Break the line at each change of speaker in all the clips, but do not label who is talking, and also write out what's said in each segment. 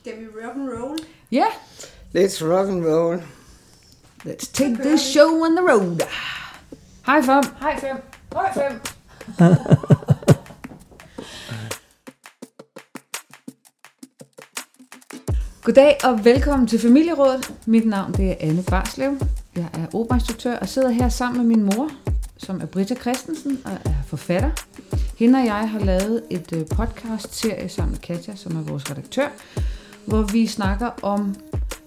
Skal vi rock and roll?
Ja,
Let's rock and roll.
let's take this show on the road. Hej fem. Hej fem. Hej fem. Goddag og velkommen til Familierådet. Mit navn det er Anne Barslev. Jeg er operinstruktør og sidder her sammen med min mor, som er Britta Christensen og er forfatter. Hende og jeg har lavet et øh, podcast-serie sammen med Katja, som er vores redaktør, hvor vi snakker om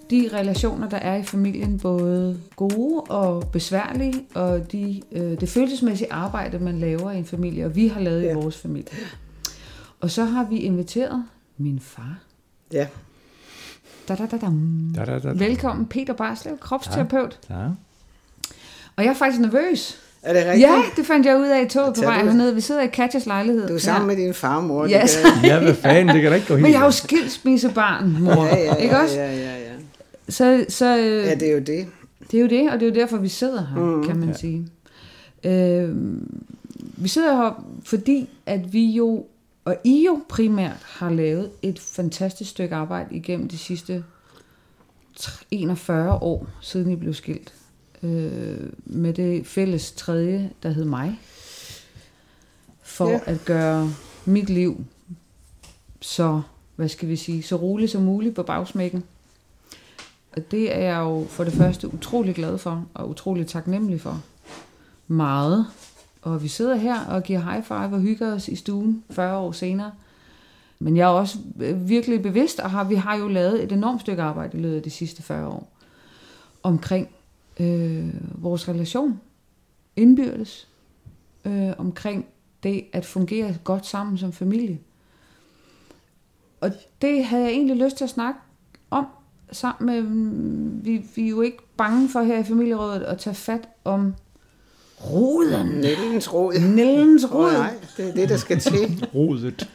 de relationer, der er i familien, både gode og besværlige, og de, øh, det følelsesmæssige arbejde, man laver i en familie, og vi har lavet ja. i
Ja.
vores familie. Og så har vi inviteret min far.
Ja,
Da, da, da, dam.
Da, da, da, da.
Velkommen, Peter Barslev, kropsterapeut.
Ja.
Og jeg er faktisk nervøs.
Er det rigtigt?
Ja, det fandt jeg ud af i toget på vej hernede. Vi sidder i Katjas lejlighed.
Du er sammen med din farmor.
Ja,
kan-
ja, hvad fanden, det kan da ikke gå helt
Men jeg er jo skilsmissebarn, mor.
Ja, ja,
Ikke
ja,
også?
ja, ja, ja.
Så, så øh,
Ja, det er jo det.
Det er jo det, og det er jo derfor, vi sidder her, mm, kan man ja. sige. Øh, vi sidder her, fordi at vi jo, og I jo primært, har lavet et fantastisk stykke arbejde igennem de sidste 41 år, siden I blev skilt. Øh, med det fælles tredje, der hed mig. For ja. At gøre mit liv så, hvad skal vi sige, så roligt som muligt på bagsmækken. Og det er jeg jo for det første utrolig glad for, og utrolig taknemmelig for. Meget. Og vi sidder her og giver high five og hygger os i stuen 40 år senere. Men jeg er også øh, virkelig bevidst, og har, vi har jo lavet et enormt stykke arbejde i løbet af de sidste 40 år. Omkring øh, vores relation indbyrdes. Øh, omkring det at fungere godt sammen som familie. Og det havde jeg egentlig lyst til at snakke om sammen med, vi, vi er jo ikke bange for her i familierådet at tage fat om roden.
Nældens råd.
Nældens rod.
nej, det er det, der skal til.
Rodet.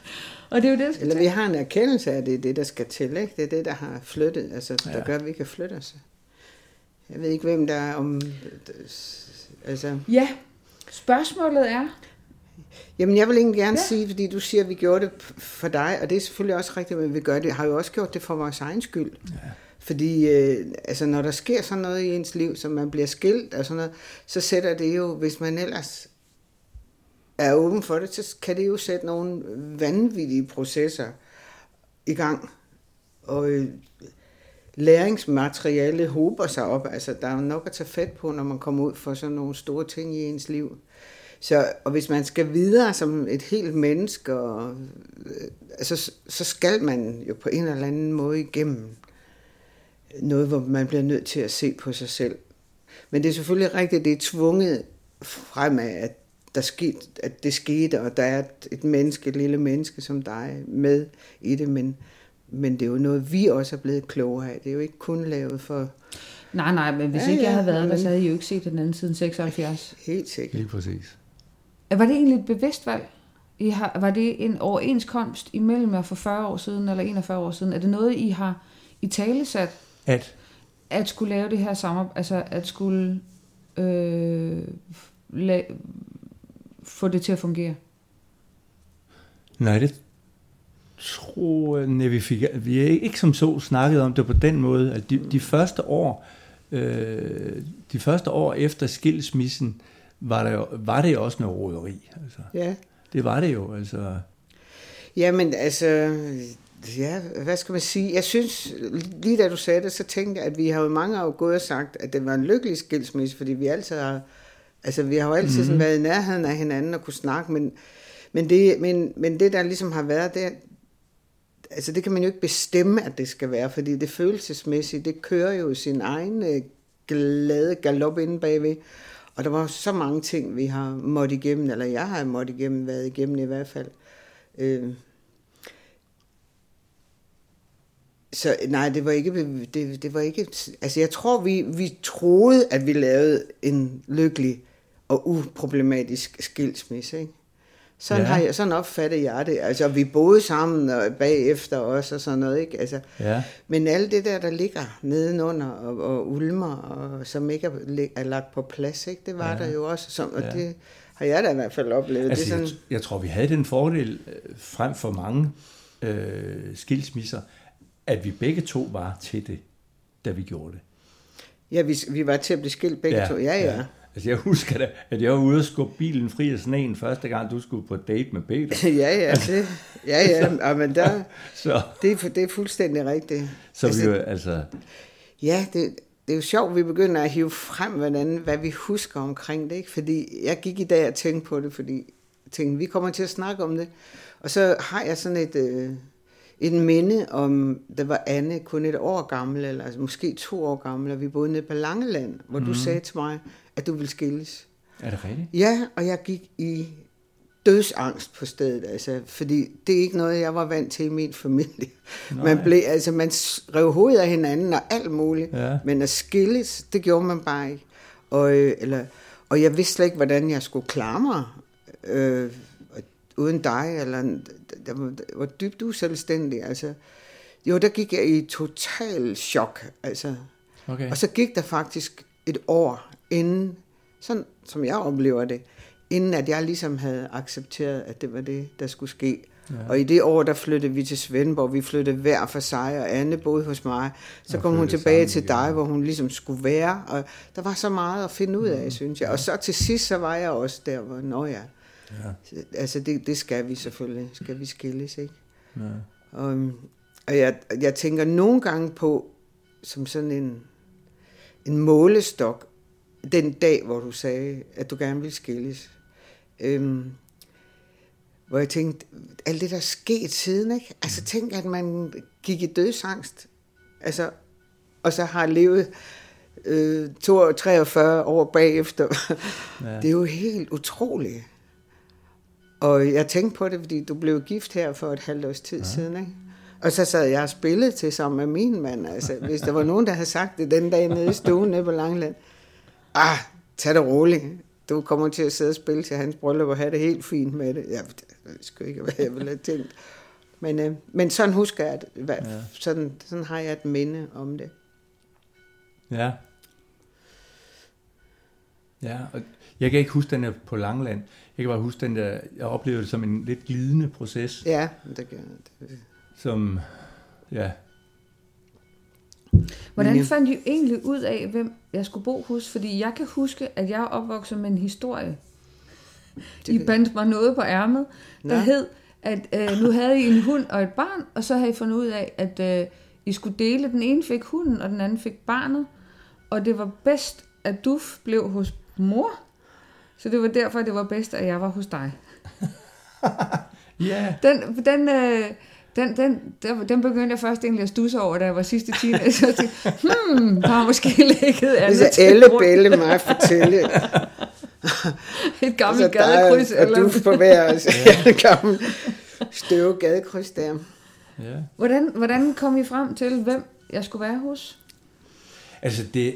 Og det er jo det, der skal
Eller
til.
vi har en erkendelse af, at det er det, der skal til. Ikke? Det er det, der har flyttet, altså, der
Ja.
gør, at vi kan flytte os. Jeg ved ikke, hvem der er om... Altså,
Ja, spørgsmålet er,
Jamen, jeg vil egentlig gerne
Ja.
sige, fordi du siger, at vi gjorde det for dig, og det er selvfølgelig også rigtigt, men vi gør det, har jo også gjort det for vores egen skyld. Ja. Fordi øh, altså, når der sker sådan noget i ens liv, som man bliver skilt og sådan noget, så sætter det jo, hvis man ellers er åben for det, så kan det jo sætte nogle vanvittige processer i gang. Og øh, læringsmateriale hober sig op. Altså, der er jo nok at tage fat på, når man kommer ud for sådan nogle store ting i ens liv. Så, og hvis man skal videre som et helt menneske, og, øh, altså, så skal man jo på en eller anden måde igennem noget, hvor man bliver nødt til at se på sig selv. Men det er selvfølgelig rigtigt, det er tvunget fremad, at, der skete, at det skete, og der er et, et menneske, et lille menneske som dig med i det, men, men det er jo noget, vi også er blevet klogere af. Det er jo ikke kun lavet for
nej, nej, men hvis
Ja,
ikke jeg
ja,
havde været der, så havde I jo ikke set den anden siden 76.
helt sikkert.
Lige præcis.
Var det egentlig et bevidst valg? I har, var det en overenskomst imellem jer for 40 år siden, eller 41 år siden? Er det noget, I har i tale sat,
At,
at skulle lave det her samarbejde, altså at skulle øh, la- få det til at fungere?
nej, det tror jeg, nej, vi fik, vi er ikke som så snakket om det på den måde, at de, de første år, øh, de første år efter skilsmissen, var, der jo, var det jo også noget roderi. Altså.
Ja.
Det var det jo, altså.
Jamen, altså, ja, hvad skal man sige? Jeg synes, lige da du sagde det, så tænkte jeg, at vi har jo mange år gået og sagt, at det var en lykkelig skilsmisse, fordi vi altid har, altså vi har jo altid mm-hmm. sådan været i nærheden af hinanden og kunne snakke, men, men, det, men, men det, der ligesom har været, det, altså det kan man jo ikke bestemme, at det skal være, fordi det følelsesmæssige, det kører jo sin egen øh, glade galop inde bagved. Og der var så mange ting, vi har måttet igennem, eller jeg har måttet igennem, været igennem i hvert fald. Øh, så nej, det var ikke, det, det var ikke, altså jeg tror, vi, vi troede, at vi lavede en lykkelig og uproblematisk skilsmisse, ikke? Sådan,
Ja.
ja. har jeg, sådan opfattede jeg det. Altså, vi boede sammen og bagefter også og sådan noget, ikke? Altså,
Ja.
men alt det der, der ligger nedenunder og, og ulmer, og som ikke er, er lagt på plads, ikke? det var
Ja.
ja. der jo også. Som, og
Ja.
ja. det har jeg da i hvert fald oplevet.
Altså,
det er
jeg,
sådan,
jeg tror, vi havde den fordel øh, frem for mange øh, skilsmisser, at vi begge to var til det, da vi gjorde det.
Ja, vi, vi var til at blive skilt begge to. Ja, ja.
Altså jeg husker da, at jeg var ude og skubbe bilen fri af sneen første gang, du skulle på date med Peter.
ja, ja, det, ja, ja, ja, men der,
så,
det, er, det er fuldstændig rigtigt.
Så altså, vi jo, altså...
Ja, det, det er jo sjovt, at vi begynder at hive frem, hvordan, hvad vi husker omkring det, ikke? Fordi jeg gik i dag og tænkte på det, fordi jeg tænkte, vi kommer til at snakke om det. Og så har jeg sådan et, øh, et minde om, der var Anne kun et år gammel, eller altså måske to år gammel, og vi boede nede på Langeland, hvor mm. du sagde til mig, at du ville skilles.
Er det rigtigt?
Ja, og jeg gik i dødsangst på stedet, altså, fordi det er ikke noget, jeg var vant til i min familie. Nej. Man, blev, altså, man rev hovedet af hinanden og alt muligt, ja. men at skilles, det gjorde man bare ikke. Og, øh, eller, og jeg vidste slet ikke, hvordan jeg skulle klare mig øh, uden dig, eller der var, der var dybt uselvstændig. Altså, jo, der gik jeg i total chok. Altså. Okay. Og så gik der faktisk et år inden, sådan som jeg oplever det, inden at jeg ligesom havde accepteret, at det var det, der skulle ske. Ja. Og i det år, der flyttede vi til Svendborg, vi flyttede hver for sig, og Anne boede hos mig. Så og kom hun tilbage til dig, hvor hun ligesom skulle være, og der var så meget at finde ud af, mm. synes jeg. Og så til sidst, så var jeg også der, hvor, nå ja, ja. altså det, det skal vi selvfølgelig, skal vi skilles, ikke? Ja. Og, og jeg, jeg tænker nogle gange på, som sådan en, en målestok, den dag, hvor du sagde, at du gerne ville skilles. Øhm, hvor jeg tænkte, alt det der er sket siden, ikke? Altså tænk, at man gik i dødsangst, altså, og så har levet øh, 43 år bagefter. Ja. Det er jo helt utroligt. Og jeg tænkte på det, fordi du blev gift her for et halvt års tid ja. siden, ikke? Og så sad jeg og spillede til sammen med min mand. Altså, hvis der var nogen, der havde sagt det den dag nede i stuen nede på Langland, ah, tag det roligt. Du kommer til at sidde og spille til hans bryllup og have det helt fint med det. Ja, det skal ikke, hvad jeg ville have tænkt. Men, øh, men sådan husker jeg, at, hvad, ja. sådan, sådan har jeg et minde om det.
Ja. Ja, og jeg kan ikke huske den der på Langland. Jeg kan bare huske den der, jeg oplevede det som en lidt glidende proces.
Ja, det kan
det. Som, ja,
Hvordan fandt I egentlig ud af, hvem jeg skulle bo hos? Fordi jeg kan huske, at jeg er opvokset med en historie. Det I bandt mig noget på ærmet, der ja. hed, at øh, nu havde I en hund og et barn, og så havde I fundet ud af, at øh, I skulle dele. Den ene fik hunden, og den anden fik barnet. Og det var bedst, at du blev hos mor. Så det var derfor, det var bedst, at jeg var hos dig.
Ja.
yeah. Den, den, øh, den, den, den, den begyndte jeg først egentlig at stusse over, da jeg var sidste teenager. Så jeg tænkte, hmm, der har måske ligget
alle Det er alle bælle mig fortælle.
Et gammelt altså, gadekryds.
Og du på hver altså, ja. gammel støve gadekryds der.
Ja. Hvordan, hvordan kom I frem til, hvem jeg skulle være hos?
Altså det,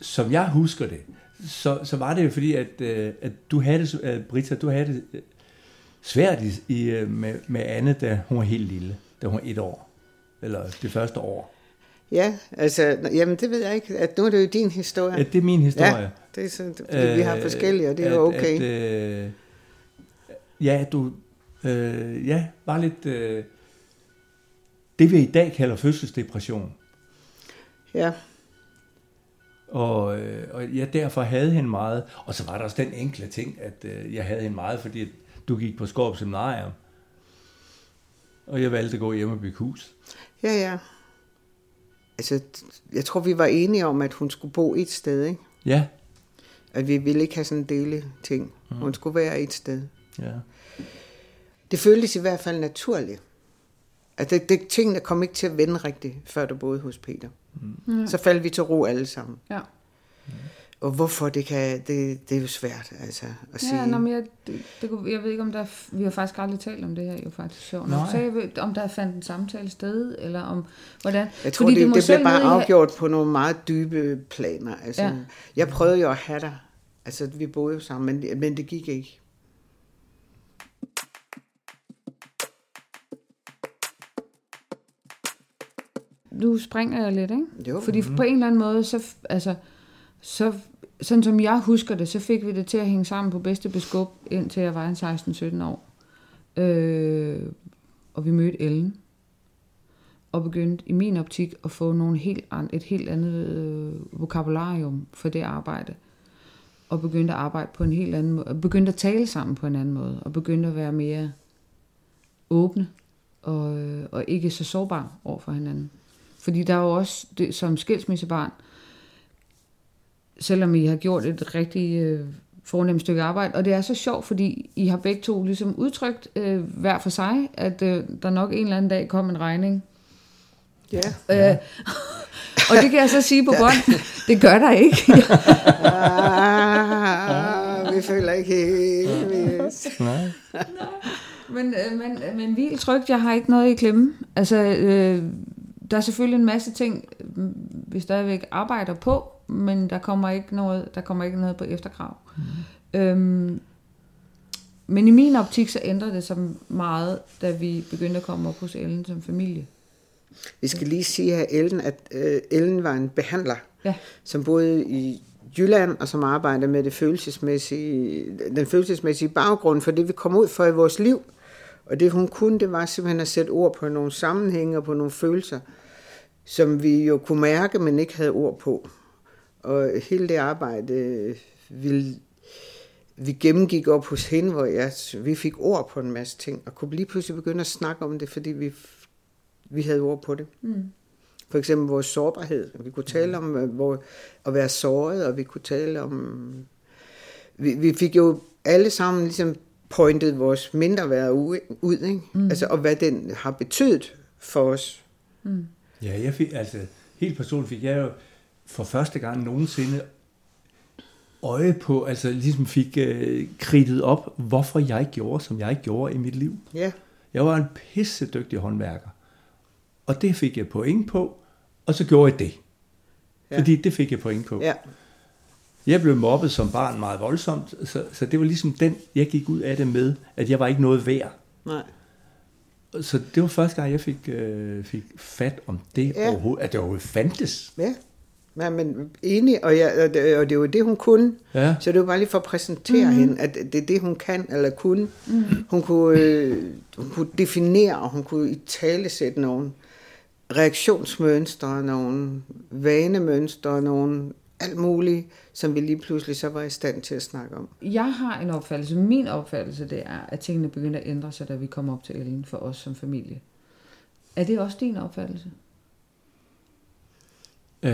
som jeg husker det, så, så var det jo fordi, at, øh, at du havde det, Britta, du havde det svært i, i, øh, med, med Anne, da hun var helt lille, da hun var et år, eller det første år.
Ja, altså, jamen det ved jeg ikke, at nu er det jo din historie.
Ja, det er min historie. Ja,
det er sådan, fordi øh, vi har øh, forskellige, og det er jo okay. At, øh,
ja, du, øh, ja, var lidt, øh, det vi i dag kalder fødselsdepression.
Ja.
Og, øh, og ja, derfor havde hende meget, og så var der også den enkle ting, at øh, jeg havde hende meget, fordi du gik på Skorp Seminarium, og jeg valgte at gå hjem og bygge hus.
Ja, ja. Altså, jeg tror, vi var enige om, at hun skulle bo et sted, ikke?
Ja.
At vi ville ikke have sådan en dele ting. Mm. Hun skulle være et sted.
Ja.
Det føltes i hvert fald naturligt. At det, det, tingene kom ikke til at vende rigtigt, før du boede hos Peter. Mm. Så faldt vi til ro alle sammen.
Ja. Mm.
Og hvorfor, det kan, det, det er jo svært altså, at sige.
Ja, nå, men jeg, det, det, jeg ved ikke, om der, vi har faktisk aldrig talt om det her, jo faktisk sjovt. Når sagde, om der fandt en samtale sted, eller om, hvordan...
Jeg tror, Fordi det, det, det blev bare afgjort på nogle meget dybe planer. Altså, ja. Jeg prøvede jo at have dig. Altså, vi boede jo sammen, men, men det gik ikke.
Nu springer jeg lidt, ikke?
Jo.
Fordi mm. på en eller anden måde, så, altså, så, sådan som jeg husker det, så fik vi det til at hænge sammen på bedste beskub, indtil jeg var en 16-17 år. Øh, og vi mødte Ellen. og begyndte i min optik at få nogle helt an, et helt andet øh, vokabularium for det arbejde. Og begyndte at arbejde på en helt anden måde. Og begyndte at tale sammen på en anden måde. Og begyndte at være mere åbne og, øh, og ikke så sårbare over for hinanden. Fordi der er jo også, det, som skilsmissebarn, selvom I har gjort et rigtig øh, fornemt stykke arbejde, og det er så sjovt, fordi I har begge to ligesom udtrykt øh, hver for sig, at øh, der nok en eller anden dag kom en regning.
Ja.
Øh, og det kan jeg så sige på bånd, det gør der ikke.
ah, vi føler ikke helt
Nej.
men, øh, men, men vildt trygt, jeg har ikke noget i klemme. Altså, øh, der er selvfølgelig en masse ting, øh, vi stadigvæk arbejder på, men der kommer ikke noget, der kommer ikke noget på efterkrav. Mm. Øhm, men i min optik, så ændrer det sig meget, da vi begyndte at komme op hos Ellen som familie.
Vi skal lige sige her, Ellen, at øh, Ellen var en behandler,
Ja.
som boede i Jylland, og som arbejdede med det følelsesmæssige, den følelsesmæssige baggrund for det, vi kom ud for i vores liv. Og det hun kunne, det var simpelthen at sætte ord på nogle sammenhænge og på nogle følelser, som vi jo kunne mærke, men ikke havde ord på. Og hele det arbejde, vi, vi gennemgik op hos hende, hvor jeg, vi fik ord på en masse ting, og kunne lige pludselig begynde at snakke om det, fordi vi, vi havde ord på det.
Mm.
For eksempel vores sårbarhed. Vi kunne tale om øh, hvor, at være såret, og vi kunne tale om... Vi, vi fik jo alle sammen ligesom pointet vores mindre værd ud, ikke? Mm. Altså, og hvad den har betydet for os.
Ja, jeg fik, altså, helt personligt fik jeg jo for første gang nogensinde øje på, altså ligesom fik øh, kridtet op, hvorfor jeg gjorde, som jeg gjorde i mit liv.
Ja,
Jeg var en pissedygtig håndværker. Og det fik jeg point på, og så gjorde jeg det.
Ja.
Fordi det fik jeg point på.
ja,
Jeg blev mobbet som barn meget voldsomt, så, så det var ligesom den, jeg gik ud af det med, at jeg var ikke noget værd.
nej.
Så det var første gang, jeg fik, øh, fik fat om det
ja.
overhovedet, at det overhovedet fandtes.
Ja. Ja, men enig, og, jeg, og, det, og det var det, hun kunne.
Ja.
Så det var bare lige for at præsentere mm. hende, at det er det, hun kan eller kunne. Mm. Hun, kunne øh, hun kunne definere, og hun kunne i tale sætte nogle reaktionsmønstre, nogle vanemønstre, nogle alt muligt, som vi lige pludselig så var i stand til at snakke om.
Jeg har en opfattelse, min opfattelse det er, at tingene begynder at ændre sig, da vi kommer op til Ellen for os som familie. Er det også din opfattelse?
Øh,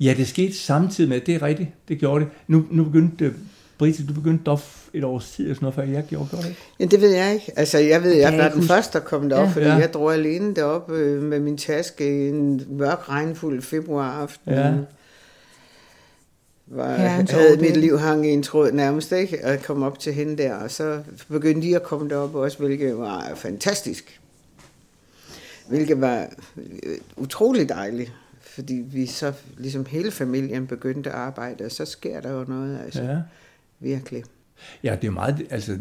ja, det skete samtidig med, det er rigtigt, det gjorde det. Nu, nu begyndte øh, Britte, du begyndte dog et års tid, eller sådan noget, før jeg gjorde, gjorde det ikke?
Ja, det ved jeg ikke. Altså, jeg ved, jeg
kan
var den
huske.
første, der kom derop,
Ja.
ja. fordi
Ja.
jeg drog alene derop øh, med min taske en mørk, regnfuld februaraften.
Ja.
Var,
Herrens
havde mit liv hang i en tråd nærmest, ikke? Og jeg kom op til hende der, og så begyndte de at komme derop også, hvilket var fantastisk. Hvilket var øh, utrolig dejligt, fordi vi så, ligesom hele familien begyndte at arbejde, og så sker der jo noget, altså ja. Virkelig.
Ja, det er meget, altså,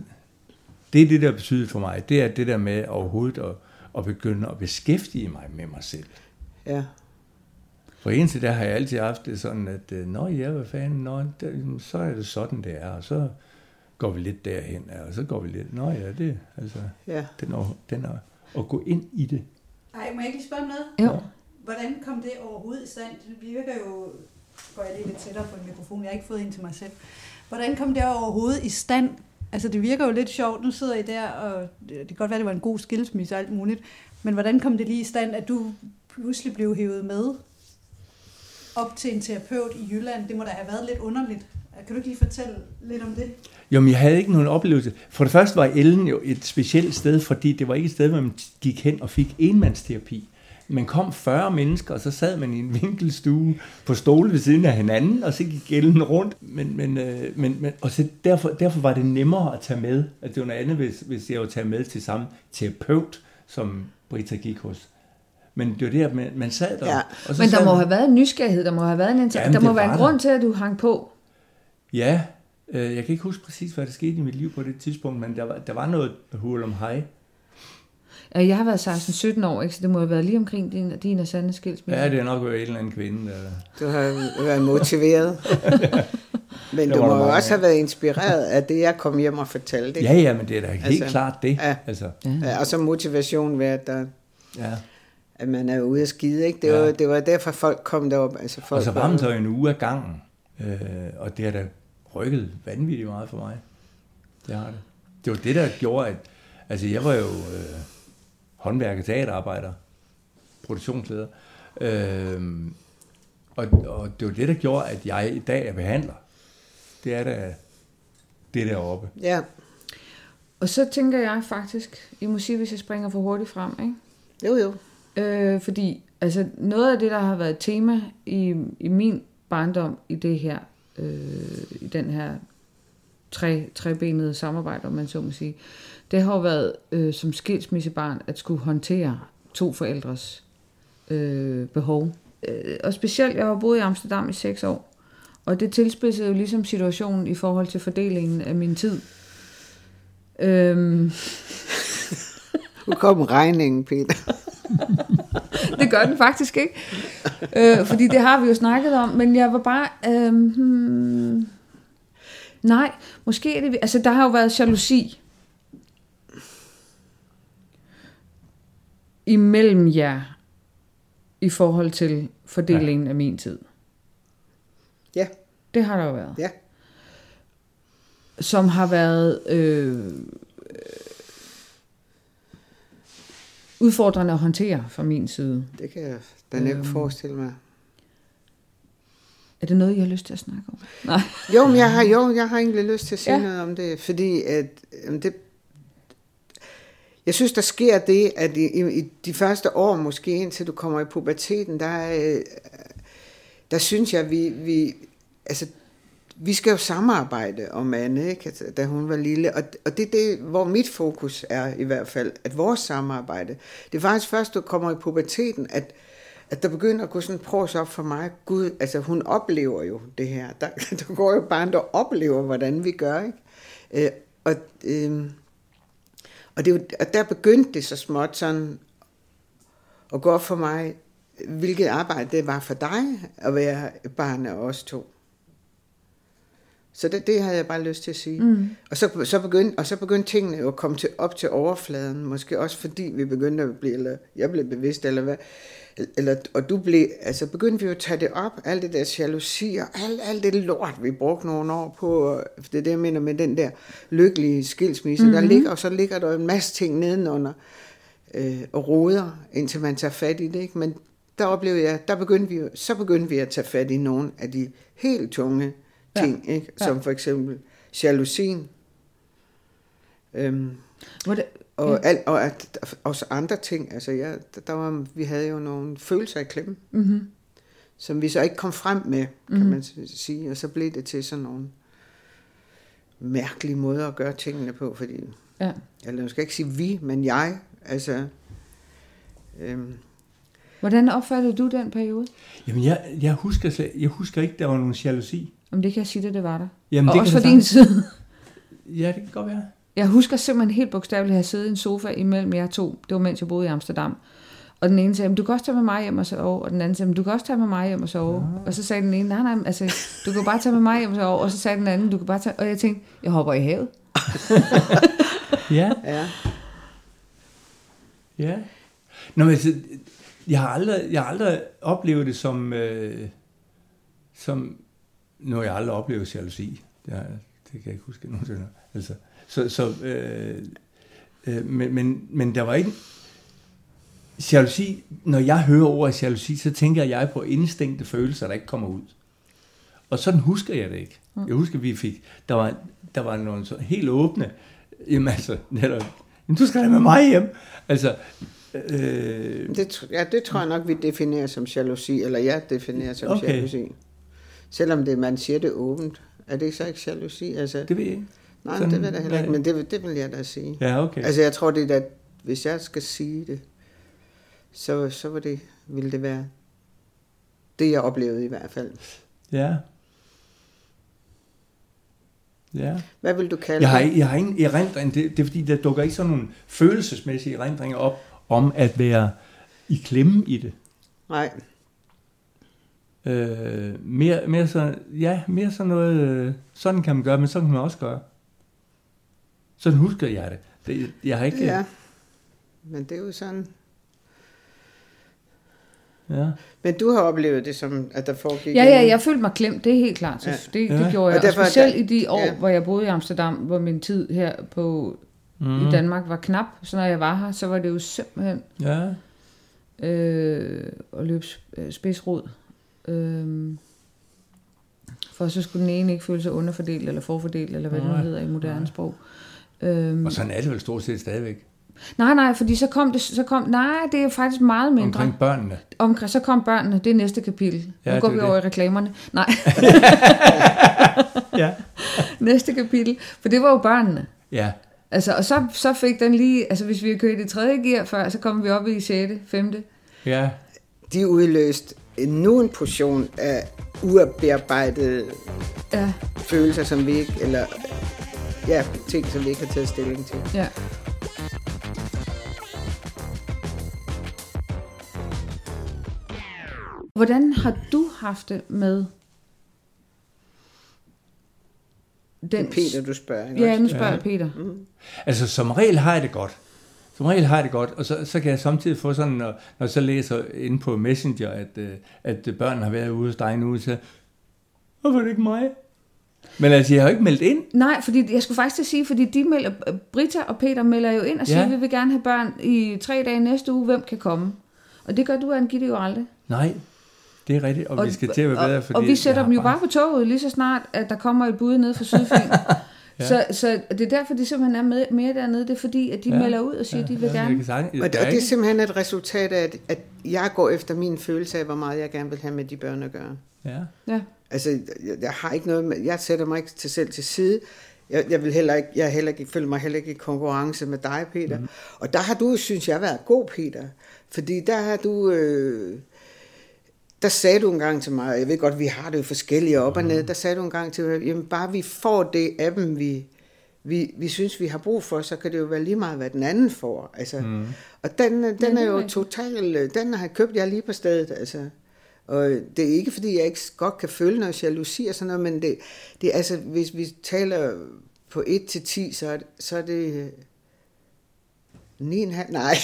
det er det, der betyder for mig, det er det der med overhovedet at, at begynde at beskæftige mig med mig selv.
Ja,
For indtil der har jeg altid haft det sådan, at øh, nå ja, hvad fanden, nå, der, så er det sådan, det er, og så går vi lidt derhen, og så går vi lidt, nå ja, det altså,
ja.
den er, den er at gå ind i det.
Ej, må jeg ikke lige spørge om noget?
Jo.
Hvordan kom det overhovedet i stand? Det virker jo... Går jeg lige lidt tættere på en mikrofon? Jeg har ikke fået en til mig selv. Hvordan kom det overhovedet i stand? Altså, det virker jo lidt sjovt. Nu sidder I der, og det kan godt være, det var en god skilsmisse og alt muligt. Men hvordan kom det lige i stand, at du pludselig blev hævet med op til en terapeut i Jylland? Det må da have været lidt underligt. Kan du ikke lige fortælle lidt om det?
Jo, men jeg havde ikke nogen oplevelse. For det første var Ellen jo et specielt sted, fordi det var ikke et sted, hvor man gik hen og fik enmandsterapi. Man kom 40 mennesker, og så sad man i en vinkelstue på stole ved siden af hinanden, og så gik Ellen rundt. Men, men, øh, men, men, og så derfor, derfor var det nemmere at tage med. At det var noget andet, hvis, hvis jeg var taget med til samme terapeut, som Brita gik hos. Men det var det, at man, man sad der.
Ja.
Og så
Men der
sad
må
man-
have været en nysgerrighed, der må have været en inter-
Jamen,
der må være en
der.
grund til, at du hang på.
Ja, øh, jeg kan ikke huske præcis, hvad der skete i mit liv på det tidspunkt, men der var, der var noget hul om hej.
Jeg har været 16-17 år, ikke? så det må have været lige omkring din, din og Sandes skilsmisse.
Ja, det er nok været en eller anden kvinde. Der...
Du har været motiveret. Men du må jo også have været inspireret af det, jeg kom hjem og fortalte.
Ja, ja, men det er da helt
Altså,
klart det.
ja.
Altså,
ja. Og så motivation ved, at, der,
ja.
at man er ude at skide. Ikke? Det,
Ja.
var, det var derfor, folk kom derop. Altså, folk
Og så var den så en uge af gangen. Øh, og det har da rykket vanvittigt meget for mig. Det har det. Det var det, der gjorde, at... Altså, jeg var jo øh, håndværker, teaterarbejder, produktionsleder. Øh, og, og det var det, der gjorde, at jeg i dag er behandler. Det er da det deroppe.
Ja,
Og så tænker jeg faktisk, I må sige, hvis jeg springer for hurtigt frem, ikke?
jo jo.
Øh, fordi altså, noget af det, der har været et tema i, i min barndom i det her, øh, i den her tre, trebenede samarbejde, om man så må sige, det har jo været øh, som skilsmissebarn at skulle håndtere to forældres øh, behov. Øh, og specielt, jeg har boet i Amsterdam i seks år, og det tilspidsede jo ligesom situationen i forhold til fordelingen af min tid. Øhm,
Nu kom regningen, Peter.
det gør den faktisk ikke. Øh, fordi det har vi jo snakket om, men jeg var bare... Øh, hmm, nej, måske er det... Altså, der har jo været jalousi imellem jer i forhold til fordelingen ja. af min tid.
Ja,
Det har der jo været.
ja.
Som har været øh, øh, udfordrende at håndtere fra min side.
Det kan jeg da nemt
Øhm.
forestille mig.
Er det noget, I har lyst til at snakke om? Nej.
Jo, men jeg har, jo, jeg har egentlig lyst til at sige
Ja.
noget om det, fordi at, jamen det, jeg synes, der sker det, at i, i, i de første år, måske indtil du kommer i puberteten, der, øh, der synes jeg, vi, vi, altså, vi skal jo samarbejde om Anne, ikke? Altså, da hun var lille, og, og det er det, hvor mit fokus er i hvert fald, at vores samarbejde, det er faktisk først, du kommer i puberteten, at, at der begynder at gå sådan en pros op for mig. Gud, altså hun oplever jo det her. Der, der går jo bare der oplever, hvordan vi gør, ikke? Øh, og, øh, og, det, og der begyndte det så småt sådan at gå op for mig, hvilket arbejde det var for dig at være barn af os to. Så det, det havde jeg bare lyst til at sige. Mm. Og, så, så begyndte, og så begyndte tingene jo at komme til, op til overfladen, måske også fordi vi begyndte at blive, eller jeg blev bevidst, eller hvad, eller, og du blev, altså begyndte vi jo at tage det op, alt det der jalousi og alt, alt det lort, vi brugte nogle år på, det er det, jeg mener med den der lykkelige skilsmisse, mm-hmm. der ligger, og så ligger der en masse ting nedenunder øh, og roder, indtil man tager fat i det, ikke? men der oplevede jeg, der begyndte vi så begyndte vi at tage fat i nogle af de helt tunge ting, ja. ikke? som for eksempel jalousien, øhm,
Hvor det,
og,
Ja.
ja. alt, og at, også andre ting. Altså, ja, der, var, vi havde jo nogle følelser i klemme,
mm-hmm.
som vi så ikke kom frem med, kan
Mhm.
mm-hmm. man sige. Og så blev det til sådan nogle mærkelige måder at gøre tingene på, fordi,
Ja.
eller jeg skal ikke sige vi, men jeg, altså, øhm,
Hvordan opfattede du den periode?
Jamen, jeg, jeg, husker, jeg husker ikke, der var nogen jalousi.
Om det kan jeg sige dig, det var der.
Jamen,
og
det
også fra din side.
Ja, det kan godt være.
Jeg husker simpelthen helt bogstaveligt at have siddet i en sofa imellem jer to. Det var mens jeg boede i Amsterdam. Og den ene sagde, "Men du kan også tage med mig hjem og sove. Og den anden sagde, "Men du kan også tage med mig hjem og sove. Og så sagde den ene, nej, nej, altså, du kan bare tage med mig hjem og sove. Og så sagde den anden, du kan bare tage... Og jeg tænkte, jeg hopper i havet.
Ja,
ja,
ja. Nå, men altså, jeg har aldrig, jeg har aldrig oplevet det som, øh, som, nu har jeg aldrig oplevet jalousi. Det, har, det kan jeg ikke huske nogensinde. Altså, så, så, øh, øh, men, men, men der var ikke, jalousi, når jeg hører ordet jalousi, så tænker jeg på instinkte følelser, der ikke kommer ud. Og sådan husker jeg det ikke. Jeg husker, vi fik, der var, der var nogle så helt åbne, jamen altså, netop, jamen, du skal da med mig hjem. Altså, øh,
det, tr- ja, det tror jeg nok, vi definerer som jalousi, eller jeg definerer som
okay.
jalousi. Selvom det, man siger det åbent, er det så ikke jalousi? Altså,
det ved jeg ikke.
nej,
sådan-
det ved jeg heller ikke, men det, det vil jeg da sige.
Ja, okay.
Altså, jeg tror, det er da, hvis jeg skal sige det, så, så var det, ville det være det, jeg oplevede i hvert fald.
Ja. Ja.
Hvad vil du kalde
Jeg har,
det?
jeg har ingen erindring, det, det er fordi, der dukker ikke sådan nogle følelsesmæssige erindringer op, om at være i klemme i det.
Nej,
Øh, mere, mere, så, ja, mere sådan noget, øh, sådan kan man gøre, men sådan kan man også gøre. Sådan husker jeg det. det jeg har ikke...
Ja, men det er jo sådan.
ja.
Men du har oplevet det som, at der foregik...
Ja, ja, jeg følte mig klemt, det er helt klart. Så
Ja.
det,
Ja.
det gjorde jeg.
Og derfor-
Og specielt
der-
i de år,
ja.
hvor jeg boede i Amsterdam, hvor min tid her på,
Mm.
i Danmark var knap. Så når jeg var her, så var det jo simpelthen
Ja.
øh, at løbe sp- spidsrod. Øh, for så skulle den ene ikke føle sig underfordelt eller forfordelt, eller hvad det nu
Nej.
hedder i moderne
Nej.
sprog. Øhm,
Og sådan er det vel stort set stadigvæk.
nej, nej, fordi så kom det, så kom, nej, det er faktisk meget mindre.
Omkring børnene.
Omkring, så kom børnene, det er næste kapitel.
Ja,
nu går vi
det.
over i reklamerne. Nej,
Ja.
næste kapitel, for det var jo børnene.
Ja.
Altså, og så, så fik den lige, altså hvis vi havde kørt i tredje gear før, så kom vi op i 6., 5.
Ja.
De udløst endnu en portion af ubearbejdede
Ja,
følelser, som vi ikke, eller ja, ting, som vi ikke har taget stilling til.
ja. Hvordan har du haft det med
Det
den...
er Peter, du spørger. ikke
Ja, nu spørger
Ja.
Peter.
Altså, som regel har jeg det godt. Som regel har jeg det godt, og så, så kan jeg samtidig få sådan, når, når jeg så læser inde på Messenger, at, øh, at børn har været ude hos dig nu, så hvorfor er det ikke mig? Men altså, jeg har jo ikke meldt ind.
Nej, fordi jeg skulle faktisk sige, fordi de melder, Britta og Peter melder jo ind og siger,
Ja.
vi vil gerne have børn i tre dage næste uge, hvem kan komme? Og det gør du, Angitte, jo aldrig.
Nej, det er rigtigt, og, og vi skal til at være bedre, fordi
og vi sætter dem jo bare på toget, lige så snart, at der kommer et bud ned fra Sydfyn. ja. så, så det er derfor, de simpelthen er med, mere dernede. Det er fordi, at de
Ja.
ja. melder ud og siger, at de vil
Ja,
gerne.
Og,
der
og det er simpelthen et resultat af, at, at jeg går efter min følelse af, hvor meget jeg gerne vil have med de børn at gøre.
Ja.
Ja.
Altså, jeg, jeg har ikke noget med, jeg sætter mig ikke til selv til side. Jeg, jeg vil heller ikke, jeg heller ikke, føler mig heller ikke i konkurrence med dig, Peter. Mm. Og der har du, synes jeg, været god, Peter. Fordi der har du, øh, der sagde du en gang til mig, jeg ved godt, vi har det jo forskellige op og ned, der sagde du en gang til mig, jamen bare vi får det af dem, vi, vi, vi synes, vi har brug for, så kan det jo være lige meget, hvad den anden får. Altså, mm. Og den, den
det
er jo
rigtigt.
total, den har jeg købt jeg lige på stedet, altså. Og det er ikke, fordi jeg ikke godt kan føle noget jalousi og sådan noget, men det, det er altså, hvis vi taler på 1 til 10, så er så er det 9,5, nej,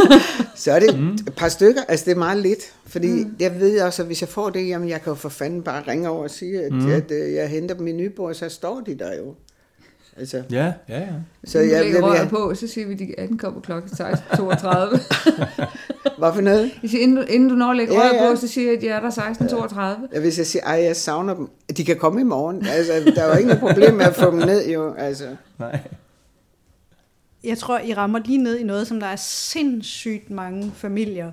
så er det mm. et par stykker, altså det er meget lidt, fordi mm. jeg ved også, at hvis jeg får det, jamen jeg kan jo for fanden bare ringe over og sige, at, mm. at, at jeg henter dem i Nyborg, så står de der jo. Altså,
Ja, ja, ja.
så jeg,
jeg,
jeg,
lægger røret
jeg,
på, så siger vi, at de 18 kommer klokken 16.32.
hvad for noget?
Jeg siger, inden, du, inden du når at lægge
Ja,
røret
ja.
på, så siger jeg, at de er der 16.32.
Ja, Hvis jeg siger, ej, jeg savner dem, de kan komme i morgen. Altså, der er jo ikke noget problem med at få dem ned, jo. Altså.
Nej.
Jeg tror, I rammer lige ned i noget, som der er sindssygt mange familier,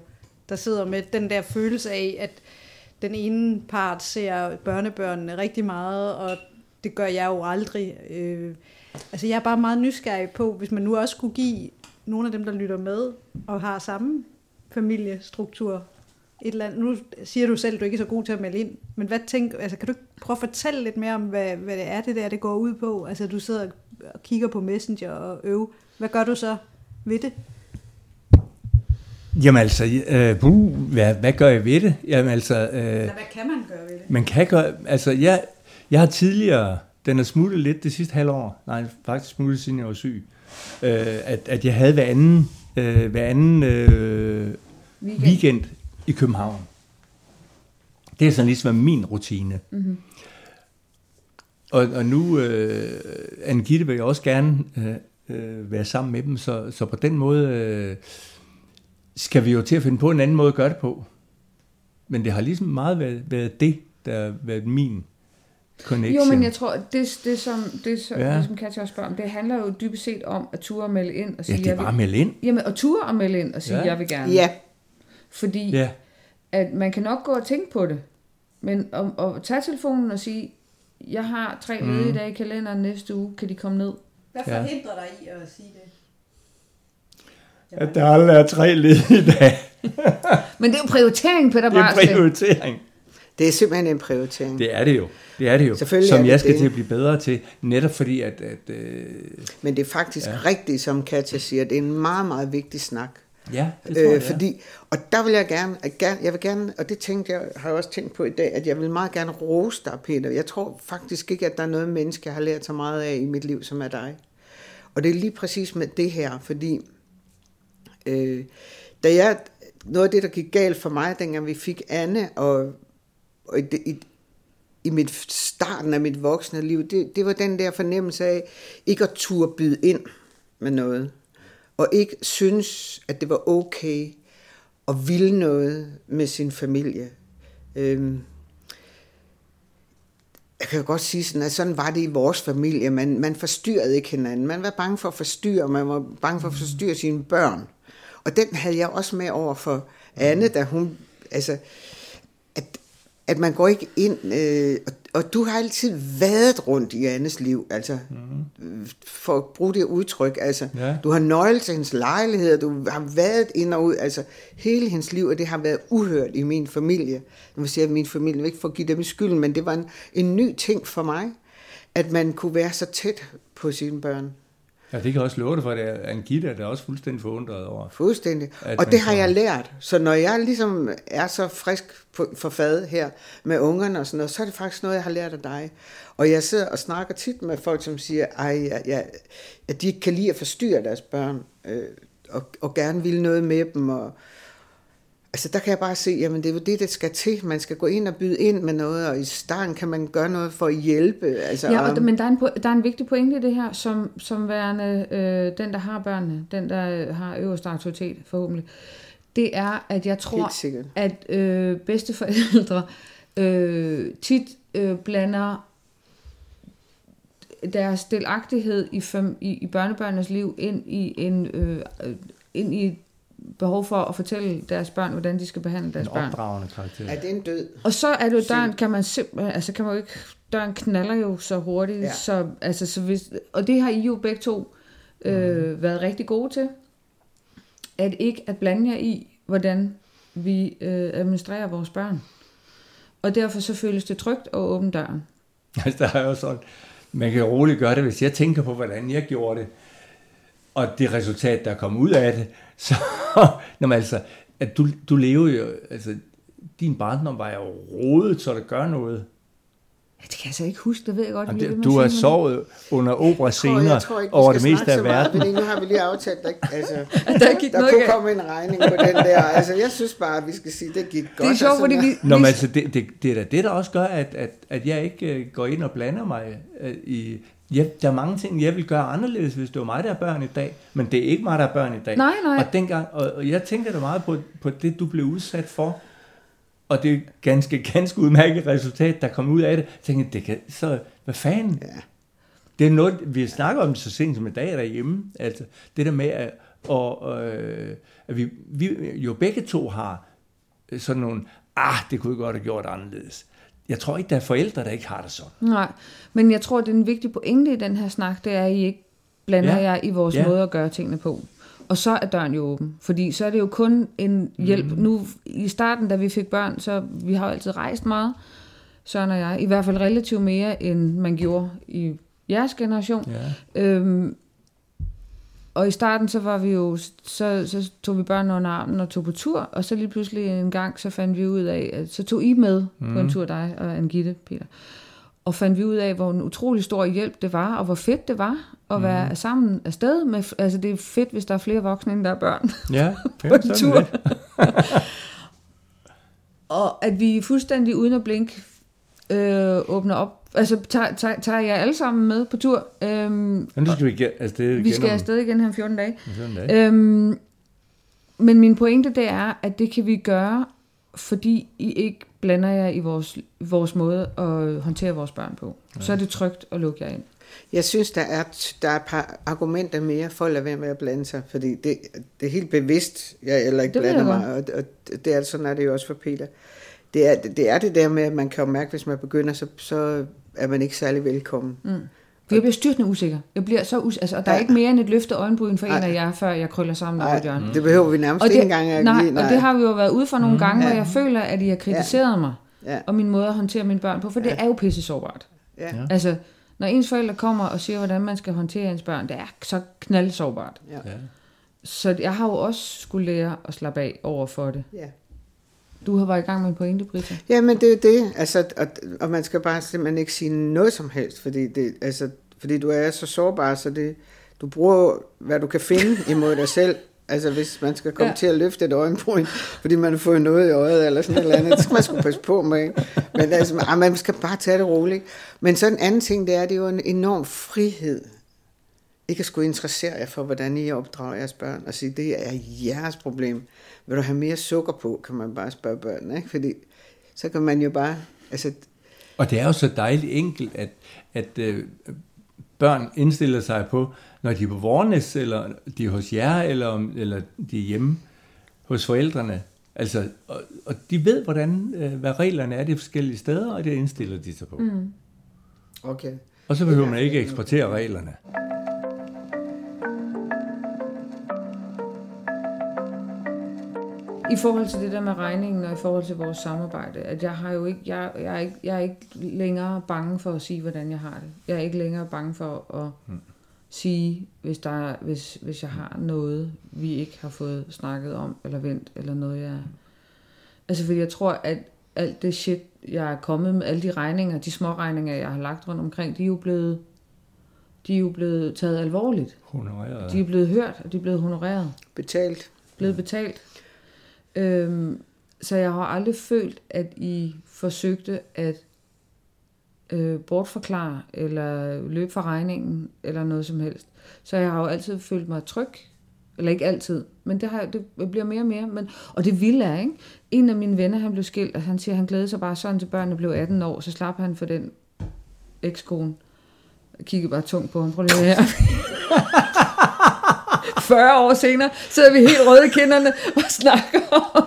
der sidder med den der følelse af, at den ene part ser børnebørnene rigtig meget, og det gør jeg jo aldrig. Øh, altså jeg er bare meget nysgerrig på, hvis man nu også skulle give nogle af dem, der lytter med, og har samme familiestruktur, et eller andet. Nu siger du selv, at du ikke er så god til at melde ind, men hvad tænk, altså, kan du prøve at fortælle lidt mere om, hvad, hvad det er, det der, det går ud på? Altså du sidder og kigger på Messenger og øve. Hvad gør du så ved det?
Jamen altså, øh, buh, hvad, hvad gør jeg ved det? Jamen altså, øh,
Eller hvad kan man gøre ved det?
man kan gøre, altså jeg, jeg har tidligere, den er smuttet lidt det sidste halvår, nej faktisk smuttet siden jeg var syg, øh, at, at jeg havde hver anden, øh, hver anden øh,
Weekend.
weekend i København. Det er sådan ligesom min rutine.
Mm-hmm.
Og, og nu, øh, Angitte vil jeg også gerne øh, øh, være sammen med dem, så, så på den måde øh, skal vi jo til at finde på en anden måde at gøre det på. Men det har ligesom meget været, været det, der har været min connection.
Jo, men jeg tror, det, det, som, det, som,
Ja.
ja. det, som Katja også spørger om, det handler jo dybest set om at ture og melde ind og
ja,
sige,
det er
jeg
bare
vil,
melde ind.
jamen, og ture og melde ind og sige,
Ja.
ja. jeg vil gerne.
Ja,
Fordi
Ja,
at man kan nok gå og tænke på det, men at, at tage telefonen og sige, jeg har tre
Mm.
ledige dage i kalenderen næste uge, kan de komme ned?
Hvad
Ja.
forhindrer dig i at sige det?
at der aldrig er tre ledige dage.
Men det er jo prioritering, Peter
Det er prioritering.
det er simpelthen en prioritering.
Det er det jo. Det er det jo.
Selvfølgelig
Som
er det
jeg skal
det.
til at blive bedre til, netop fordi, at, at øh,
Men det er faktisk
Ja.
ja. rigtigt, som Katja siger, det er en meget, meget vigtig snak.
Ja, det tror jeg,
Øh, fordi, og der vil jeg gerne, at gerne, jeg vil gerne, og det tænkte jeg, har jeg også tænkt på i dag, at jeg vil meget gerne rose dig, Peter. Jeg tror faktisk ikke, at der er noget menneske, jeg har lært så meget af i mit liv, som er dig. Og det er lige præcis med det her, fordi øh, da jeg, noget af det, der gik galt for mig, dengang vi fik Anne, og, og i, i, i mit starten af mit voksne liv, det, det var den der fornemmelse af ikke at turde byde ind med noget. Og ikke synes, at det var okay at ville noget med sin familie. Øhm, jeg kan jo godt sige sådan, at sådan var det i vores familie. Man, man forstyrrede ikke hinanden. Man var bange for at forstyrre, man var bange for at forstyrre sine børn. Og den havde jeg også med over for Anne, da hun, altså, at, at man går ikke ind, øh, og, og du har altid været rundt i Annes liv, altså, mm. for at bruge det udtryk, altså,
Ja.
du har nøglet til hendes lejlighed, du har været ind og ud, altså, hele hendes liv, og det har været uhørt i min familie. Nu vil sige, at min familie, ikke for at give dem skylden, men det var en, en ny ting for mig, at man kunne være så tæt på sine børn.
Ja, det kan jeg også love dig for, at Angitta er også fuldstændig forundret over.
Fuldstændig. Og det har
får-
jeg lært. Så når jeg ligesom er så frisk på, for fad her med ungerne og sådan noget, så er det faktisk noget, jeg har lært af dig. Og jeg sidder og snakker tit med folk, som siger, ej, ja, ja, at de ikke kan lide at forstyrre deres børn, øh, og, og gerne vil noget med dem. Og, altså der kan jeg bare se, jamen det er jo det, det skal til. Man skal gå ind og byde ind med noget, og i starten kan man gøre noget for at hjælpe. Altså,
Ja, og, men der er, en, der er en vigtig pointe i det her, som, som værende øh, den, der har børnene, den, der øh, har øverste autoritet forhåbentlig, det er, at jeg tror, at øh, bedsteforældre øh, tit øh, blander deres delagtighed i, fam- i, i børnebørnenes liv ind i en øh, øh, ind i behov for at fortælle deres børn, hvordan de skal behandle deres
En
børn.
opdragende karakter.
er det en død?
Og så er det jo døren, kan man simpelthen, altså kan man jo ikke, døren knaller jo så hurtigt,
Ja.
så, altså, så hvis, og det har I jo begge to øh,
Mhm.
været rigtig gode til, at ikke at blande jer i, hvordan vi øh, administrerer vores børn. Og derfor så føles det trygt at åbne døren.
Altså, der er jo sådan, man kan jo roligt gøre det, hvis jeg tænker på, hvordan jeg gjorde det, og det resultat, der kom ud af det, så, når man altså, at du, du lever jo, altså, din barndom var jo rodet, så det gør noget.
Det kan jeg så ikke huske, det ved jeg godt.
Jamen, det, du har sovet under operascener
ikke, vi
over det meste af
meget,
verden.
Fordi nu har vi lige aftalt, at altså,
Der gik
der
noget
kunne
galt.
komme en regning på den der. Altså, jeg synes bare, at vi skal sige, at det gik godt.
Det er sjovt, fordi vi,
der.
Nå, men altså, det, det, det er da det, der også gør, at, at, at jeg ikke øh, går ind og blander mig øh, i... Ja, der er mange ting, jeg vil gøre anderledes, hvis det var mig, der er børn i dag. Men det er ikke mig, der er børn i dag.
Nej, nej.
Og, dengang, og, og jeg tænker da meget på, på det, du blev udsat for. Og det er ganske, ganske udmærket resultat, der kom ud af det. Jeg tænkte, det kan, så hvad fanden?
Ja.
Det er noget, vi snakker om det så sent som i dag derhjemme. Altså, det der med, at, og, øh, at vi, vi jo begge to har sådan nogle, ah, det kunne vi godt have gjort anderledes. Jeg tror ikke, der er forældre, der ikke har det sådan.
Nej, men jeg tror, det er en vigtig pointe i den her snak, det er, at I ikke blander
Ja.
jer i vores
ja.
måde at gøre tingene på. Og så er døren jo åben, fordi så er det jo kun en hjælp. Mm. Nu i starten, da vi fik børn, så vi har jo altid rejst meget, Søren og jeg, i hvert fald relativt mere, end man gjorde i jeres generation.
Ja.
Øhm, og i starten, så var vi jo, så, så tog vi børnene under armen og tog på tur, og så lige pludselig en gang, så fandt vi ud af, at så tog I med mm. på en tur, dig og Angitte, Peter. Og fandt vi ud af, hvor en utrolig stor hjælp det var, og hvor fedt det var at være sammen afsted. Med, altså det er fedt, hvis der er flere voksne, end der er børn.
Ja,
På en tur. Og at vi fuldstændig uden at blinke øh, åbner op. Altså tager, tager, tager jeg alle sammen med på tur. Øhm,
Men nu skal vi igen, altså
vi skal
om-
afsted igen her om 14 dage.
om sådan en dag.
Øhm, men min pointe det er, at det kan vi gøre, fordi I ikke blander jer i vores, vores måde at håndtere vores børn på. Ja. Så er det trygt at lukke jer ind.
Jeg synes, der er, der er et par argumenter mere for at lade være med at blande sig, fordi det, det er helt bevidst, jeg eller ikke
Det
blander
jeg
mig, og, og det er, sådan er det jo også for Peter. Det er, det er det der med, at man kan jo mærke, hvis man begynder, så, så er man ikke særlig velkommen.
Mm. For jeg bliver styrtende usikker. Jeg bliver så us- altså, og der er
Ja.
ikke mere end et løfte øjenbryn for en
Nej.
af jer, før jeg krøller sammen hjørne.
Nej, det behøver vi nærmest
Og
ikke
det,
engang at
nej,
give.
og det har vi jo været ude for nogle
Mm.
gange, hvor
Ja.
jeg føler, at I har kritiseret ja. mig,
Ja,
og min måde at håndtere mine børn på, for det
Ja.
er jo pisse sårbart.
ja.
Altså, når ens forældre kommer og siger, hvordan man skal håndtere ens børn, det er så knaldsårbart.
ja.
Ja.
så jeg har jo også skulle lære at slappe af over for det.
Ja.
Du har været i gang med en pointe, Britta.
Ja, men det er det. Altså, og, og man skal bare simpelthen ikke sige noget som helst, fordi, det, altså, fordi du er så sårbar, så det, du bruger, hvad du kan finde imod dig selv. Altså, hvis man skal komme
Ja.
til at løfte et øjenbryn, fordi man har fået noget i øjet, eller sådan noget andet, det skal man sgu passe på med. Ikke? Men altså, ah, man skal bare tage det roligt. Men så en anden ting, det er, det er jo en enorm frihed. Ikke at skulle interessere jer for, hvordan I opdrager jeres børn, og sige, det er jeres problem. Vil du have mere sukker på, kan man bare spørge børnene, ikke? Fordi så kan man jo bare, altså,
Og det er jo så dejligt enkelt, at, at øh, børn indstiller sig på, når de er på Vornes, eller de er hos jer, eller, om- eller de er hjemme hos forældrene. Altså, og, og de ved, hvordan, øh, hvad reglerne er de forskellige steder, og det indstiller de sig på. Mm.
okay.
Og så behøver man ikke eksportere reglerne.
I forhold til det der med regningen og i forhold til vores samarbejde, at jeg har jo ikke, jeg, jeg, er ikke, jeg er ikke længere bange for at sige, hvordan jeg har det. Jeg er ikke længere bange for at
Hmm.
sige, hvis, der er, hvis, hvis jeg har noget, vi ikke har fået snakket om, eller vendt, eller noget, jeg... Altså, fordi jeg tror, at alt det shit, jeg er kommet med, alle de regninger, de små regninger, jeg har lagt rundt omkring, de er jo blevet, de er jo blevet taget alvorligt.
Honoreret.
De er blevet hørt, og de er blevet honoreret
Betalt.
blevet betalt. Øhm, så jeg har aldrig følt, at I forsøgte at øh, bortforklare eller løbe fra regningen eller noget som helst. Så jeg har jo altid følt mig tryg. Eller ikke altid, men det, har, det bliver mere og mere. Men, og det vilde er, ikke? En af mine venner, han blev skilt, og han siger, at han glædede sig bare sådan til børnene blev 18 år, så slap han for den ekskone. Jeg kiggede bare tungt på ham. Prøv lige her. 40 år senere sidder vi helt røde i kinderne og snakker om.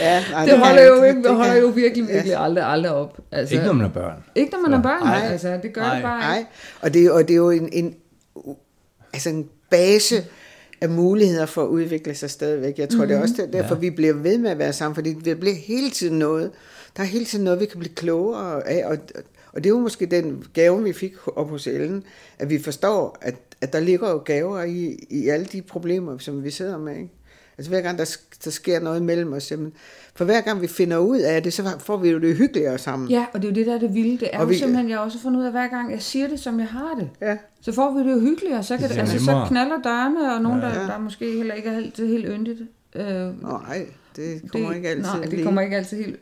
Ja, nej,
Det holder
kan-
jo, ikke, det holder jo virkelig, virkelig
Ja.
aldrig, aldrig op. Altså,
Ikke når man er børn.
ikke når man er børn,
Nej.
altså, det gør
Nej.
det bare
Nej,
ikke.
og det, er- og det er jo en, en, altså en base af muligheder for at udvikle sig stadigvæk. Jeg tror, mm-hmm. det er også der- derfor, ja. vi bliver ved med at være sammen, fordi det bliver hele tiden noget. Der er hele tiden noget, vi kan blive klogere af, og, og det er jo måske den gave, vi fik op hos Ellen, at vi forstår, at, at der ligger jo gaver i, i alle de problemer, som vi sidder med. Ikke? Altså hver gang der, der sker noget mellem os, jamen, for hver gang vi finder ud af det, så får vi jo det hyggeligere sammen.
Ja, og det er jo det, der er det vilde. Det er
Og
jo
vi-
simpelthen, jeg har også fundet ud af, hver gang jeg siger det, som jeg har det.
Ja.
Så får vi det jo hyggeligere, så, kan
Det
det, altså, så knaller dørene, og nogen,
Ja.
der, der måske heller ikke er altid helt yndigt. Øh,
Nej, det kommer ikke altid
Nej, det kommer ikke altid helt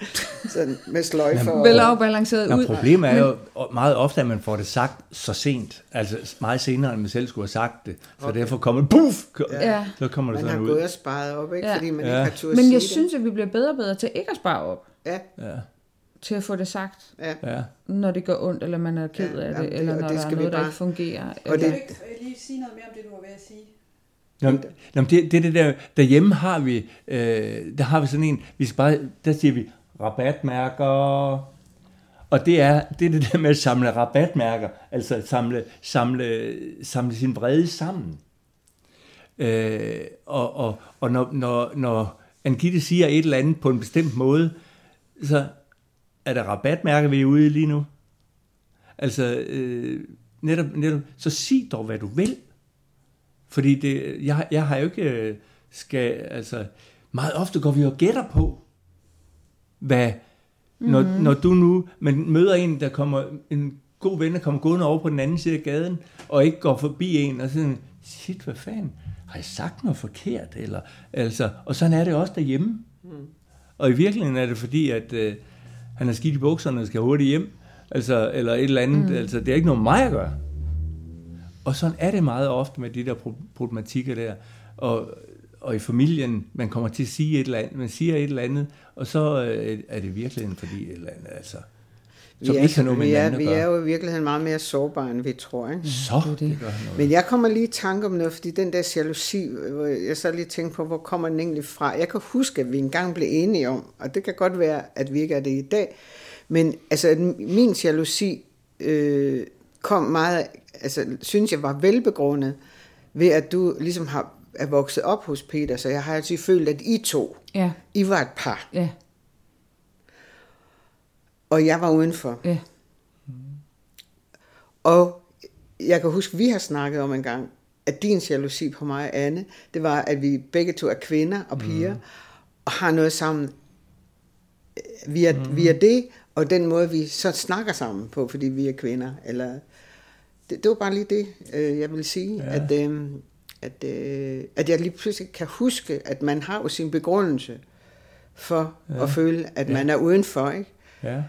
sådan med sløjfer. og-
velafbalanceret
Nå,
ud.
problemet er jo meget ofte, at man får det sagt så sent. Altså meget senere, end man selv skulle have sagt det. Så okay. derfor kommer det, puff,
Ja.
så kommer det
Man har
sådan
gået
ud.
og sparet op, ikke?
Ja.
fordi man
Ja.
ikke har turde
Men
sige
jeg
det.
synes, at vi bliver bedre og bedre til ikke at spare op.
Ja,
Ja,
Til at få det sagt,
ja.
ja.
når det gør ondt, eller man er ked
Ja,
af det,
jamen, det-
eller
og
når
det
der er
skal vi
noget, der
bare-
ikke fungerer.
Og
eller,
det-
Vil du ikke lige sige noget mere om det, du var ved at sige?
Nå, men- nå, men det, det, er det der, derhjemme har vi, øh, der har vi sådan en, vi skal bare, der siger vi rabatmærker, og det er, det er det der med at samle rabatmærker, altså samle, samle, samle sin vrede sammen. Øh, og og, og når, når, når Angitte siger et eller andet på en bestemt måde, så er der rabatmærker, vi er ude i lige nu. Altså, øh, netop, netop, så sig dog, hvad du vil. Fordi det, jeg, jeg har jo ikke, øh, skal, altså, meget ofte går vi og gætter på, hvad, når, mm-hmm. når du nu man møder en, der kommer, en god ven, der kommer gående over på den anden side af gaden, og ikke går forbi en, og sådan, shit, hvad fanden, har jeg sagt noget forkert? Eller, altså, og sådan er det også derhjemme. Mm. Og i virkeligheden er det fordi, at øh, han har skidt i bukserne og skal hurtigt hjem, altså, eller et eller andet, mm. altså, det er ikke noget mig at gøre. Og sådan er det meget ofte med de der pro- problematikker der. Og, og i familien, man kommer til at sige et eller andet, man siger et eller andet, og så øh, er det virkeligheden fordi et eller andet, altså. Som
vi er,
ikke har noget med
vi, er, vi er jo i virkeligheden meget mere sårbare, end vi tror. Ikke?
Så,
Det det.
det gør noget.
Men jeg kommer lige i tanke om noget, fordi den der jalousi, hvor jeg så lige tænkte på, hvor kommer den egentlig fra? Jeg kan huske, at vi engang blev enige om, og det kan godt være, at vi ikke er det i dag, men altså, at min jalousi øh, kom meget, altså, synes jeg var velbegrundet, ved at du ligesom har, er vokset op hos Peter, så jeg har altid følt, at I to,
Ja,
I var et par,
ja,
og jeg var udenfor.
ja.
Og jeg kan huske, vi har snakket om en gang, at din jalousi på mig og Anne, det var, at vi begge to er kvinder og piger, mm. og har noget sammen via, mm. via det, og den måde, vi så snakker sammen på, fordi vi er kvinder. Eller, det, det var bare lige det, øh, jeg vil sige, ja. at, øh, at, øh, at jeg lige pludselig kan huske, at man har jo sin begrundelse for ja. at føle, at ja. man er udenfor, ikke?
Ja.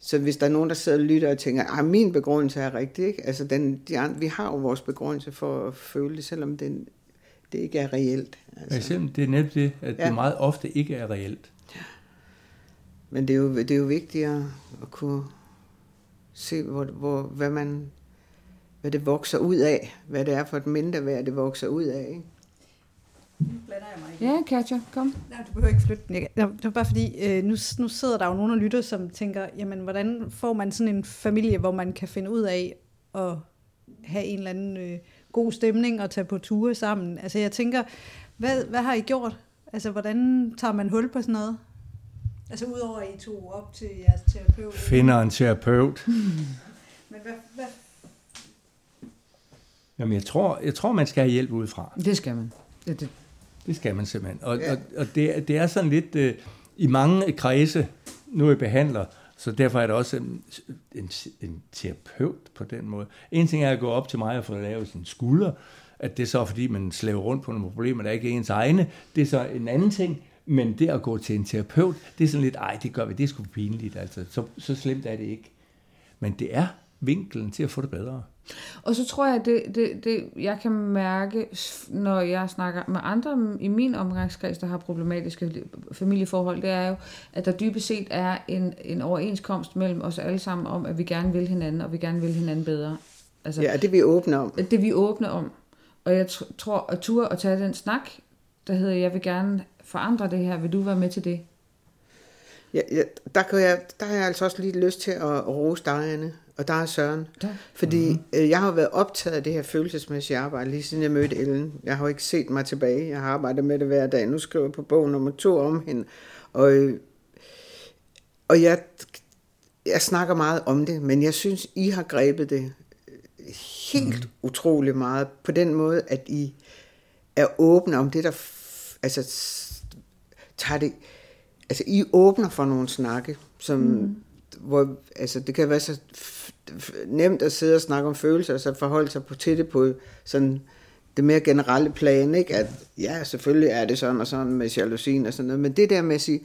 Så hvis der er nogen, der sidder og lytter og tænker, at min begrundelse er rigtig, ikke? Altså den, de andre, vi har jo vores begrundelse for at føle det, selvom den, det ikke er reelt.
Altså. Ja, det er netop det, at ja. det meget ofte ikke er reelt.
Men det er jo, det er jo vigtigt at, at kunne se, hvor, hvor, hvad, man, hvad det vokser ud af. Hvad det er for et mindre værd, det vokser ud af. Ikke?
Nu blander jeg mig ikke.
Ja, Katja, kom.
Nej, du behøver ikke flytte den. Jeg- Det var bare fordi, øh, nu, nu sidder der jo nogen og lytter, som tænker, jamen, hvordan får man sådan en familie, hvor man kan finde ud af at have en eller anden øh, god stemning og tage på ture sammen? Altså, jeg tænker, hvad, hvad har I gjort? Altså, hvordan tager man hul på sådan noget? Altså, udover at I tog op til jeres terapeut.
Finder en terapeut.
Men hvad, hvad,
Jamen, jeg tror, jeg tror, man skal have hjælp udefra.
Det skal man. Ja, det,
Det skal man simpelthen. Og,
Ja.
og, og det, er- det er sådan lidt, øh, i mange kredse, nu er jeg behandler, så derfor er der også en, en, en terapeut på den måde. En ting er at gå op til mig og få lavet sin skulder, at det er så fordi, man slæver rundt på nogle problemer, der ikke er ens egne. Det er så en anden ting, men det at gå til en terapeut, det er sådan lidt, ej, det gør vi, det er sgu pinligt, altså. Så, så slemt er det ikke. Men det er vinkelen til at få det bedre.
Og så tror jeg, det, det, det, jeg kan mærke, når jeg snakker med andre i min omgangskreds, der har problematiske familieforhold, det er jo, at der dybest set er en, en overenskomst mellem os alle sammen om, at vi gerne vil hinanden, og vi gerne vil hinanden bedre. Altså,
Ja, det er vi åbne om.
det er vi åbne om. Og jeg tr- tror, at tur at tage den snak, der hedder, jeg vil gerne forandre det her, vil du være med til det?
Ja, ja, der, kan jeg, der har jeg altså også lige lyst til at, at rose dig, Anne, og dig, Søren.
Tak.
Fordi mm-hmm. øh, jeg har været optaget af det her følelsesmæssige arbejde, lige siden jeg mødte Ellen. Jeg har jo ikke set mig tilbage. Jeg har arbejdet med det hver dag. Nu skriver jeg på bog nummer to om hende. Og, øh, og jeg, jeg snakker meget om det, men jeg synes, I har grebet det helt mm. utrolig meget på den måde, at I er åbne om det, der altså, tager det, altså I åbner for nogle snakke, som, mm hvor, altså det kan være så nemt at sidde og snakke om følelser, og så forholde sig på, til det på sådan det mere generelle plan, ikke? At ja, selvfølgelig er det sådan og sådan med jalousien og sådan noget, men det der med at sige,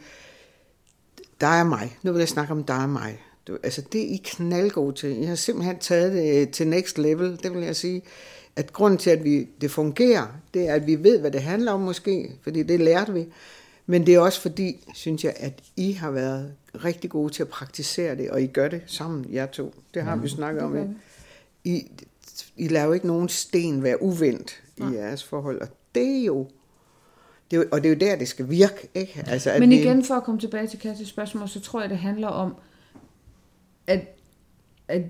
der er mig. Nu vil jeg snakke om dig og mig. Du, altså det er I knaldgode til. Jeg har simpelthen taget det øh, til next level, det vil jeg sige. At grunden til, at vi, det fungerer, det er, at vi ved, hvad det handler om måske, fordi det lærte vi. Men det er også fordi, synes jeg, at I har været rigtig gode til at praktisere det, og I gør det sammen, jer to. Det har vi snakket om. ikke? I, I lader jo ikke nogen sten være uvendt i jeres forhold, og det er jo det er, jo- og det er jo der, det skal virke, ikke? Altså, at
Men igen, for at komme tilbage til Katjas spørgsmål, så tror jeg, det handler om, at, at,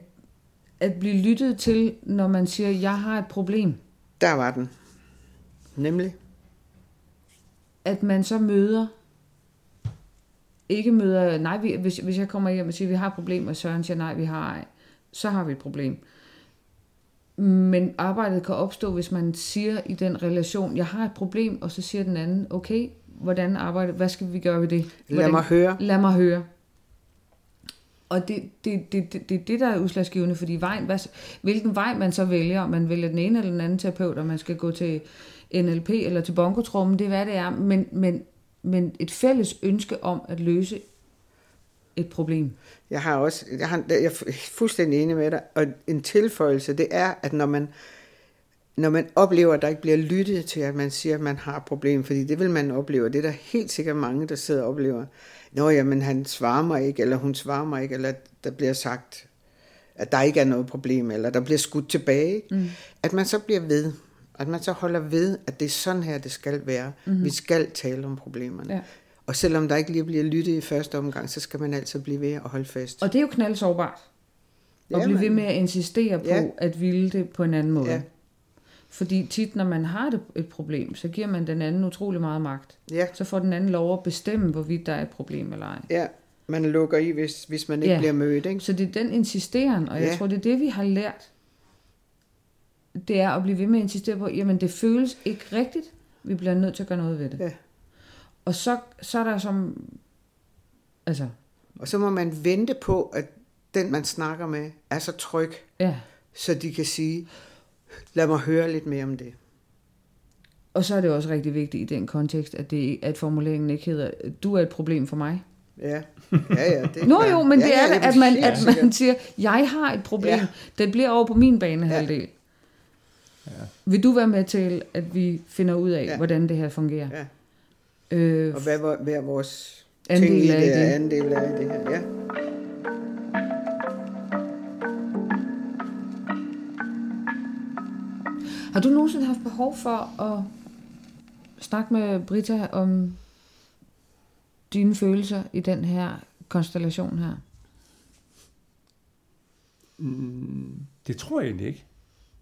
at blive lyttet til, når man siger, jeg har et problem.
Der var den. Nemlig.
At man så møder, ikke møder, nej, vi, hvis, hvis jeg kommer hjem og siger, vi har et problem, og Søren siger, nej, vi har ej, så har vi et problem. Men arbejdet kan opstå, hvis man siger i den relation, jeg har et problem, og så siger den anden, okay, hvordan arbejder, hvad skal vi gøre ved det?
Lad
Hvordan,
mig høre.
Lad mig høre. Og det er det, det, det, det, det, der er udslagsgivende, fordi vejen, hvad, hvilken vej man så vælger, om man vælger den ene eller den anden terapeut, om man skal gå til NLP eller til bongotrummen, det er hvad det er, men, men, men et fælles ønske om at løse et problem.
Jeg har også, jeg, har, jeg er fuldstændig enig med dig, og en tilføjelse, det er, at når man, når man oplever, at der ikke bliver lyttet til, at man siger, at man har et problem, fordi det vil man opleve, det er der helt sikkert mange, der sidder og oplever. Nå ja, men han svarer mig ikke, eller hun svarer mig ikke, eller der bliver sagt, at der ikke er noget problem, eller der bliver skudt tilbage. Mm. At man så bliver ved, at man så holder ved, at det er sådan her, det skal være. Mm-hmm. Vi skal tale om problemerne.
Ja.
Og selvom der ikke lige bliver lyttet i første omgang, så skal man altid blive ved og holde fast.
Og det er jo knaldsårbart. Og
Ja,
blive ved med at insistere på
Ja.
at ville det på en anden måde.
Ja.
Fordi tit, når man har et problem, så giver man den anden utrolig meget magt.
Ja,
Så får den anden lov at bestemme, hvorvidt der er et problem eller ej.
ja. Man lukker i, hvis, hvis man ikke
Ja.
bliver mødt. Ikke?
Så det er den insisteren, og jeg
Ja.
tror, det er det, vi har lært. Det er at blive ved med at insistere på, jamen det føles ikke rigtigt, vi bliver nødt til at gøre noget ved det.
Ja.
Og så, så er der som, altså,
Og så må man vente på, at den, man snakker med, er så tryg,
ja.
så de kan sige, lad mig høre lidt mere om det.
Og så er det også rigtig vigtigt i den kontekst, at, det, at formuleringen ikke hedder, du er et problem for mig.
Ja, ja, ja. Det,
Nå jo, men
ja,
det er,
ja,
ja, at, man, at man siger, jeg har et problem,
Ja.
det bliver over på min banehalvdel. Ja. Vil du være med til, at vi finder ud af,
Ja.
ja. hvordan det her fungerer?
Ja.
Øh,
Og hvad, hvad, er vores
Andel
ting i
af
det,
det.
andel af det her? Ja.
har du nogensinde haft behov for at snakke med Brita om dine følelser i den her konstellation her?
Det tror jeg egentlig ikke.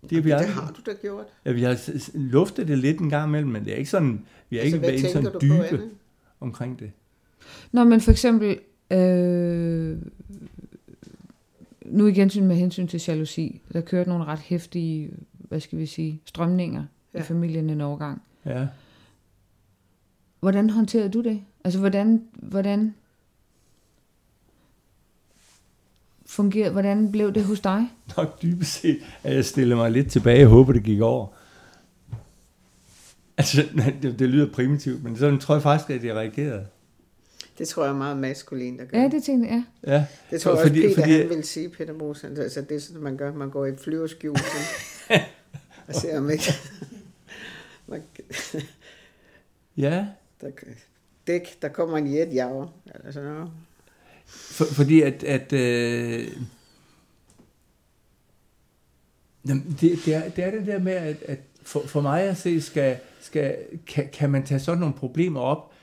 Det,
Det,
vi
det
aldrig-
har du da gjort.
Ja, vi har luftet det lidt en gang imellem, men det er ikke sådan, vi har
Altså,
ikke været sådan dybe
på,
omkring det.
Nå, men for eksempel, øh, nu igen med hensyn til jalousi, der kørte nogle ret hæftige, hvad skal vi sige, strømninger. Ja. i familien en overgang.
Ja.
Hvordan håndterede du det? Altså, hvordan, hvordan fungerede, hvordan blev det hos dig?
Nok dybest set, at jeg stiller mig lidt tilbage og håber, det gik over. Altså, det, det lyder primitivt, men sådan tror jeg faktisk, at jeg reagerede.
Det tror jeg er meget maskulin, der gør.
Ja, det tænkte jeg. Ja.
Ja,
Det tror jeg
fordi-
også, Peter
fordi-
han vil sige, Peter Mos. Altså, det er sådan, man gør. Man går i flyverskjul. og ser om ikke... Man-
ja.
der, dæk, der kommer en jetjager. Eller sådan noget.
For, fordi at, at øh, jamen, det, det, er, det er det der med, at, at for, for mig at se, skal, skal, kan, kan man tage sådan nogle problemer op,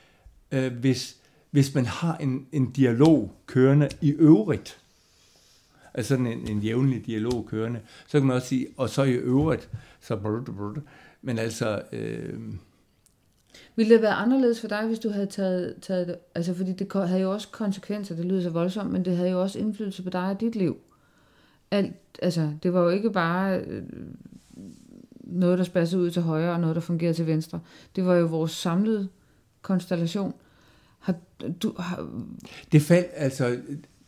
øh, hvis, hvis man har en, en dialog kørende i øvrigt. Altså sådan en, en jævnlig dialog kørende. Så kan man også sige, og så i øvrigt, så Brud, brud. Men altså, øh,
ville det være anderledes for dig, hvis du havde taget, taget det? Altså, fordi det havde jo også konsekvenser, det lyder så voldsomt, men det havde jo også indflydelse på dig og dit liv. Alt, altså, det var jo ikke bare øh, noget, der spassede ud til højre, og noget, der fungerede til venstre. Det var jo vores samlede konstellation. Har, du, har,
Det faldt, altså,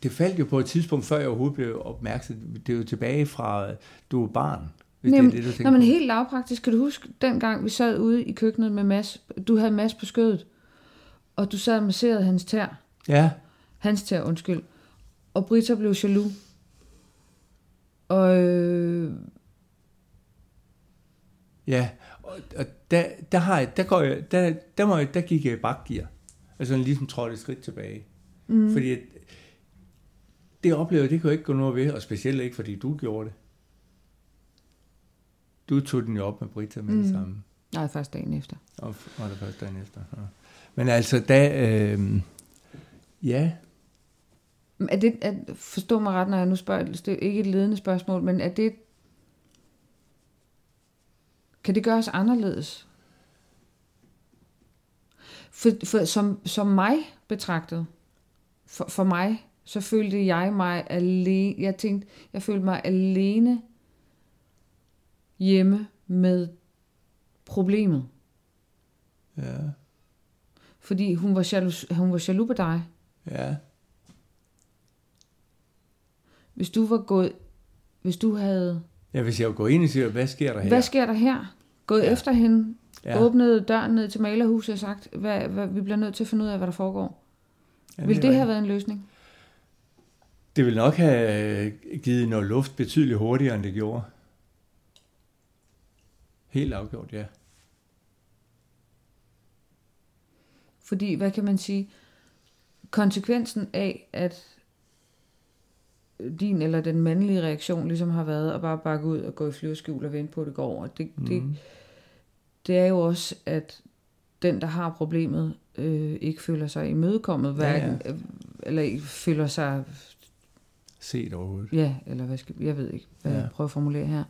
det faldt jo på et tidspunkt, før jeg overhovedet blev opmærksom. Det er jo tilbage fra, du var barn. Hvis
Jamen,
det er det, du tænker
Nå, men
på.
helt lavpraktisk, kan du huske, dengang vi sad ude i køkkenet med Mads, du havde Mads på skødet, og du sad og masserede hans tær,
Ja,
hans tær, undskyld, og Britta blev jaloux. Og øh,
ja. Og, og der, der, har jeg, der, går jeg, der, der, må jeg, der gik jeg i bakgear. Altså ligesom trådte et skridt tilbage. Mm. Fordi at, det oplevede det kunne jeg ikke gå noget ved, og specielt ikke, fordi du gjorde det. Du tog den jo op med Britta med mm. det samme.
nej, først dagen efter.
Og var det først dagen efter. Ja. Men altså, da... Øh, ja,
Er det, er, forstå mig ret, når jeg nu spørger, det er ikke et ledende spørgsmål, men er det, kan det gøres anderledes? For, for som, som mig betragtet, for, for mig, så følte jeg mig alene, jeg tænkte, jeg følte mig alene hjemme med problemet.
ja,
Fordi hun var jaloux, hun var jaloux på dig.
ja.
Hvis du var gået, hvis du havde
Ja, hvis jeg går ind og siger, hvad sker der her?
Hvad sker der her? Gået
Ja.
efter hende,
Ja.
åbnede døren ned til malerhuset og sagt, hvad, hvad, vi bliver nødt til at finde ud af, hvad der foregår.
Ja,
Vil det have været en løsning?
Det ville nok have givet noget luft betydeligt hurtigere, end det gjorde. Helt afgjort, ja.
Fordi, hvad kan man sige, konsekvensen af, at din eller den mandlige reaktion ligesom har været at bare bakke ud og gå i flyverskjul og vente på, at det går over. Det, mm. det, det er jo også, at den, der har problemet, øh, ikke føler sig imødekommet,
Ja, ja.
hverken, øh, eller ikke føler sig
Set overhovedet.
Ja, eller hvad skal, jeg ved ikke, hvad
Ja.
ja. jeg prøver at formulere her.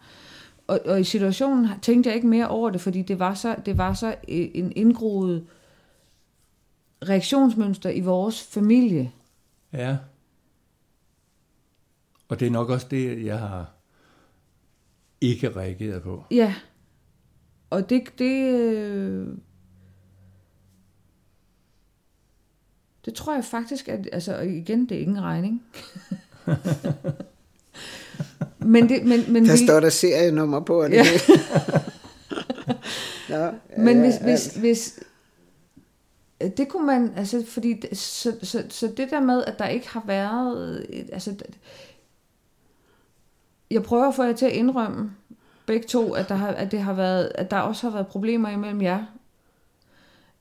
Og, og i situationen tænkte jeg ikke mere over det, fordi det var så, det var så øh, en indgroet reaktionsmønster i vores familie.
Ja. Og det er nok også det, jeg har ikke reagerede på.
Ja. Og det, det, øh, det tror jeg faktisk, at, altså igen, det er ingen regning. men det, men, men
Der
vi-
står der serienummer på, og det
Ja.
ja.
Men hvis,
ja.
hvis, hvis det kunne man, altså, fordi, så, så, så det der med, at der ikke har været, et- altså, jeg prøver at få jer til at indrømme, begge to, at der, har, at det har været, at der også har været problemer imellem jer.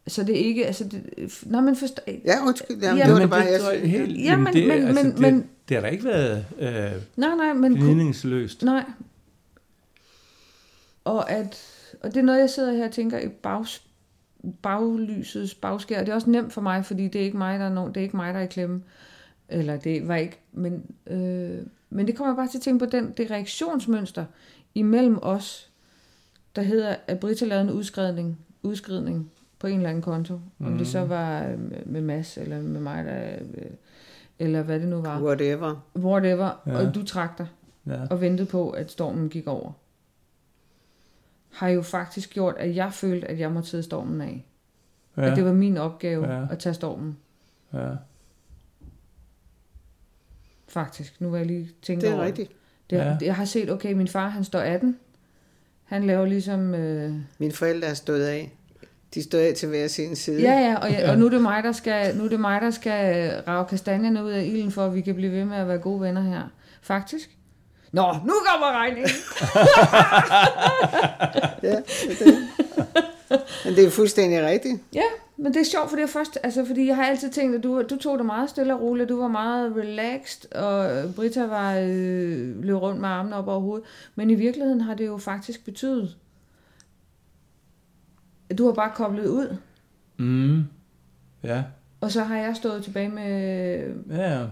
Så det er ikke, altså, det, nej, men forstår,
Ja, undskyld, jamen,
Ja,
det var
men
det bare, jeg
helt,
Ja,
jamen,
men-
det,
men-
altså,
men-
det,
men-
det har der ikke været øh,
nej, nej, men kunne,
gnidningsløst.
nej. Og at, og det er noget, jeg sidder her og tænker i bags, baglysets bagskær. Det er også nemt for mig, fordi det er ikke mig, der er, no, det er ikke mig, der er i klemme. Eller det var ikke, men, øh, men det kommer jeg bare til at tænke på, den, det reaktionsmønster imellem os, der hedder, at Britta lavede en udskridning, udskridning på en eller anden konto. Mm. Om det så var øh, med- med Mads, eller med mig, der, øh, eller hvad det nu var.
Whatever.
Whatever.
Ja.
Og du trak dig
Ja.
og ventede på, at stormen gik over. Har jo faktisk gjort, at jeg følte, at jeg måtte sidde stormen af. Ja. At det var min opgave
Ja.
at tage stormen.
ja.
Faktisk. Nu vil jeg lige tænke
Det er
over
rigtigt.
Det.
Ja.
Jeg har set, okay, min far, han står 18. Han laver ligesom... Øh,
Mine forældre er stået af. De stod af til hver sin side.
ja, ja, og, jeg, og nu er det mig, der skal, nu er det mig, der skal rave kastanjerne ud af ilden, for at vi kan blive ved med at være gode venner her. Faktisk. Nå, nu kommer regningen.
ja det er. Men det er fuldstændig rigtigt.
Ja, men det er sjovt, for det er først, altså, fordi jeg har altid tænkt, at du, du tog det meget stille og roligt, du var meget relaxed, og Britta var øh, løb rundt med armene op over hovedet. Men i virkeligheden har det jo faktisk betydet, du har bare koblet ud,
Mm. Ja.
og så har jeg stået tilbage med...
Ja, ja.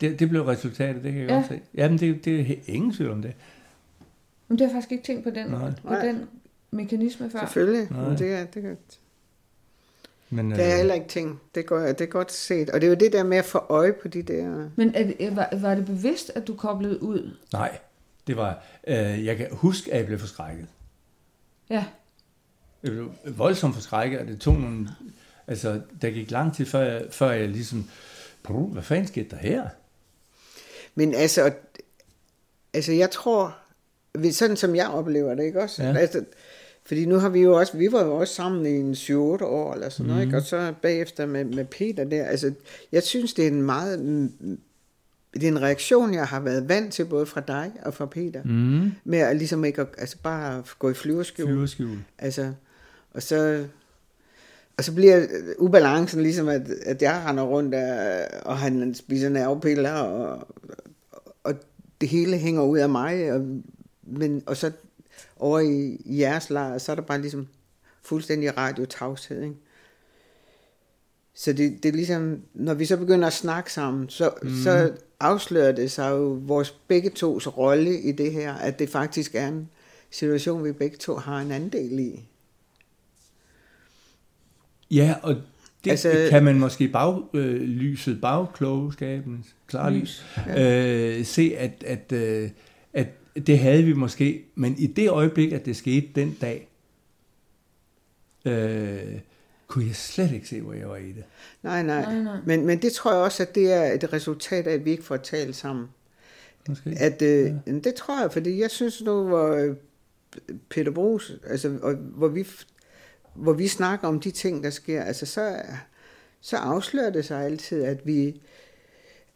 Det, det blev resultatet, det kan jeg
Ja.
ja. godt se. Jamen, det, det er ingen tvivl om det.
Men det har jeg faktisk ikke tænkt på den,
Nej.
på
Nej.
den mekanisme før.
Selvfølgelig.
Nej.
Men det er, det, er,
Men,
det er
øh,
heller ikke ting. Det, går, det er godt set. Og det er jo det der med at få øje på de der...
Men er, det- var, var det bevidst, at du koblede ud?
Nej, det var... Øh, jeg kan huske, at jeg blev forskrækket.
Ja,
Jeg blev voldsomt forskrækket, og det tog nogle... Altså, der gik lang tid, før jeg, før jeg ligesom... "Puh, Hvad fanden skete der her?
Men altså, altså jeg tror, sådan som jeg oplever det, ikke også?
Ja.
Altså, fordi nu har vi jo også, vi var jo også sammen i en 7-8 år eller sådan noget,
Mhm.
ikke? Og så bagefter med, med Peter der, altså, jeg synes, det er en meget, mm, det er en reaktion, jeg har været vant til, både fra dig og fra Peter,
Mm.
med at ligesom ikke, at- altså bare at gå i flyverskjul.
Flyverskjul.
Altså, og så, og så bliver ubalancen ligesom, at, at jeg render rundt, og, og han spiser nervepiller, og, og det hele hænger ud af mig, og, men, og så over i, i jeres lejr, så er der bare ligesom fuldstændig radiotavshed, ikke? Så det, det er ligesom, når vi så begynder at snakke sammen, så, mm. så afslører det sig jo vores begge tos rolle i det her, at det faktisk er en situation, vi begge to har en andel i.
Ja, og det
Altså-
kan man måske i baglyset, bagklogskaben, klart
Lys,
øh, se, at, at, øh, at det havde vi måske, men i det øjeblik, at det skete den dag, øh, kunne jeg slet ikke se, hvor jeg var i det.
Nej, nej.
Nej, nej.
Men, men det tror jeg også, at det er et resultat af, at vi ikke får talt sammen.
Måske.
At, øh, ja. Det tror jeg, fordi jeg synes nu, hvor øh, Peter Brugs, altså, og, hvor, vi, hvor vi snakker om de ting, der sker, altså, så, så afslører det sig altid, at vi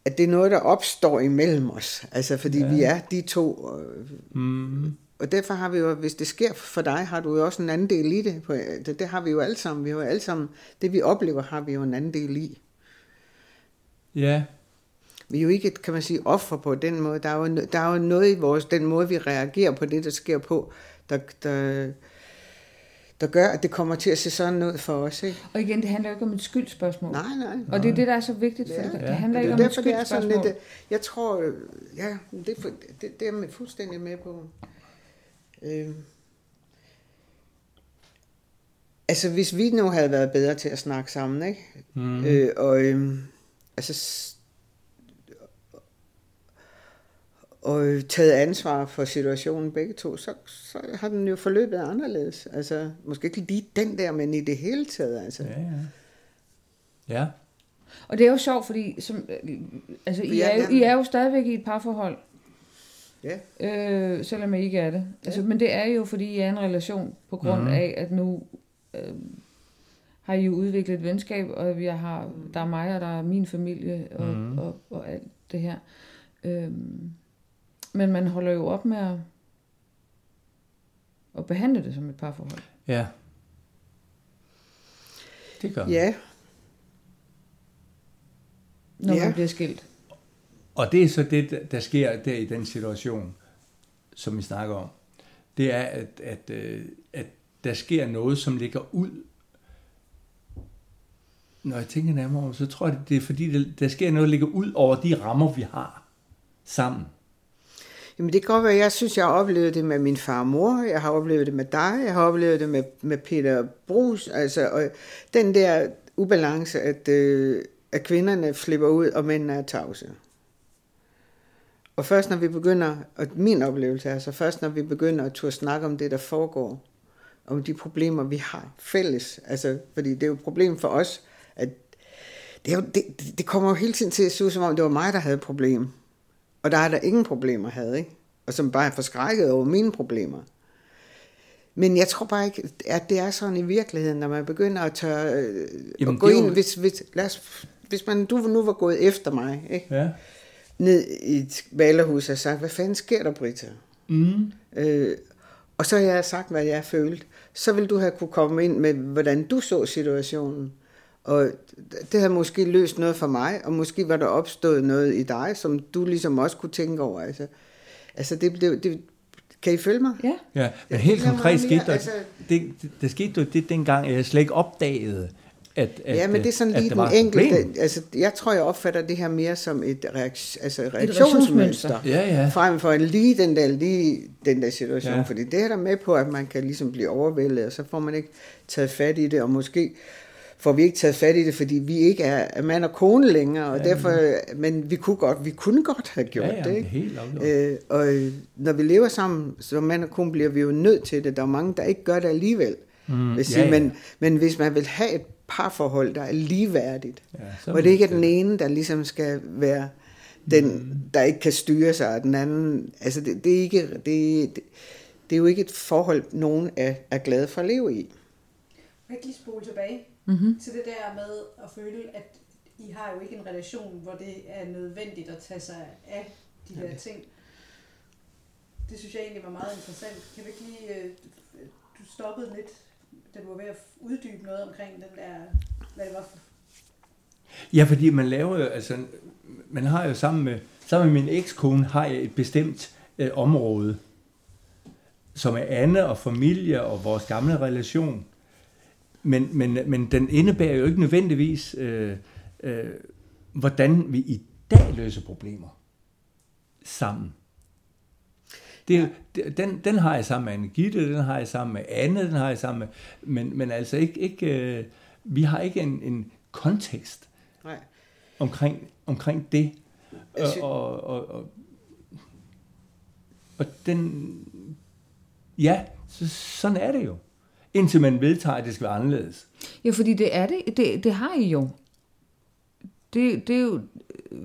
at det er noget, der opstår imellem os. Altså, fordi ja. Vi er de to. øh,
Mm.
Og derfor har vi jo, hvis det sker for dig, har du jo også en anden del i det. Det, det har vi jo alle sammen. Vi har jo alle sammen, det vi oplever, har vi jo en anden del i.
Ja,
Vi er jo ikke, kan man sige, offer på den måde. Der er jo, der er jo noget i vores, den måde, vi reagerer på det, der sker på, der, der, der gør, at det kommer til at se sådan ud for os. Ikke?
Og igen, det handler jo ikke om et skyldspørgsmål.
Nej, nej.
Og det er det, der er så vigtigt, for
Ja.
det, det
Ja.
handler
det
ikke
er
om et
derfor, det er sådan
skyldspørgsmål.
lidt, øh, jeg tror, ja, det, er det, det er jeg fuldstændig med på. Øh, altså, hvis vi nu havde været bedre til at snakke sammen, ikke?
Mm.
Øh, og øh, altså, og øh, taget ansvar for situationen begge to, så, så har den jo forløbet anderledes. Altså, måske ikke lige den der, men i det hele taget. Altså.
Ja, ja. Ja,
Og det er jo sjovt, fordi som, øh, altså, I,
Ja,
er jo,
ja.
I er jo stadigvæk i et parforhold,
Ja.
øh, selvom I ikke er det. Altså, Men det er jo, fordi I er en relation på grund
Mhm.
af, at nu øh, har I jo udviklet et venskab, og vi har, der er mig, og der er min familie, og,
Mhm.
og, og alt det her. Øh, men man holder jo op med at, at behandle det som et parforhold.
ja. Det gør man.
ja,
Når
Ja.
man bliver skilt.
Og det er så det, der sker der i den situation, som vi snakker om. Det er, at, at, øh, at der sker noget, som ligger ud. Når jeg tænker nærmere over, så tror jeg, det er fordi, der, der sker noget, der ligger ud over de rammer, vi har sammen.
Jamen det kan godt være, jeg synes, jeg har oplevet det med min far og mor, jeg har oplevet det med dig, jeg har oplevet det med, med Peter Brugs, altså og den der ubalance, at, øh, at kvinderne flipper ud, og mændene er tavse. Og først når vi begynder, og min oplevelse er så først når vi begynder at turde snakke om det, der foregår, om de problemer, vi har fælles, altså, fordi det er jo et problem for os, at det, er jo, det, det kommer jo hele tiden til at se ud, som om det var mig, der havde et problem. Og der er der ingen problemer havde, ikke? Og som bare er forskrækket over mine problemer. Men jeg tror bare ikke, at det er sådan i virkeligheden, når man begynder at tør øh,
Jamen,
at gå
er jo-
ind, hvis, hvis, lad os, hvis man, du nu var gået efter mig, ikke?
Ja.
ned i et malerhus og sagt, hvad fanden sker der, Britta?
Mm.
Øh, og så har jeg sagt, hvad jeg følte. Så vil du have kunne komme ind med, hvordan du så situationen. Og det havde måske løst noget for mig, og måske var der opstået noget i dig, som du ligesom også kunne tænke over. Altså, altså det, det, det, kan I følge mig?
Ja.
Ja, men helt
det
konkret skete
mere,
der,
altså-
det, det, der skete jo det dengang, at jeg slet ikke opdagede, at, at
ja, men det er sådan
at
lige den enkelte. Altså, jeg tror, jeg opfatter det her mere som et, reaktion, altså et
reaktionsmønster.
Ja, ja.
Frem for lige den der, lige den der situation.
Ja.
Fordi det er der med på, at man kan ligesom blive overvældet, og så får man ikke taget fat i det, og måske får vi ikke taget fat i det, fordi vi ikke er mand og kone længere, og
Ja,
derfor, men vi kunne godt, vi kunne godt have gjort
ja, ja,
det, ikke?
helt.
Øh, og øh, når vi lever sammen som mand og kone, bliver vi jo nødt til det. Der er mange, der ikke gør det alligevel. Mm,
ja,
sige,
ja.
Men, men hvis man vil have et parforhold, der er ligeværdigt,
Ja,
og det ikke er den ene, der ligesom skal være den, der ikke kan styre sig, og den anden, altså det, det er ikke, det, det, det er jo ikke et forhold, nogen er, er glade for at leve i.
Jeg kan ikke lige spole tilbage
Mm-hmm.
til det der med at føle, at I har jo ikke en relation, hvor det er nødvendigt at tage sig af de her ting. Det synes jeg egentlig var meget interessant. Kan du ikke lige... øh, Du stoppede lidt, da du var ved at uddybe noget omkring den der... Hvad det var for...
Ja, fordi man laver jo, altså, man har jo sammen med, sammen med min ekskone, har jeg et bestemt øh, område, som er Anne og familie og vores gamle relation. Men, men, men den indebærer jo ikke nødvendigvis, øh, øh, hvordan vi i dag løser problemer sammen. Det, den, den har jeg sammen med Anne Gitte, den har jeg sammen med Anne, den har jeg sammen med, men, men altså ikke, ikke øh, vi har ikke en, en kontekst
Nej.
omkring, omkring det.
Jeg sy-
Og, og, og, og, og den... Ja, så, sådan er det jo. Indtil man vedtager, at det skal være anderledes.
Ja, fordi det er det. Det, det har I jo. Det, det er jo... øh,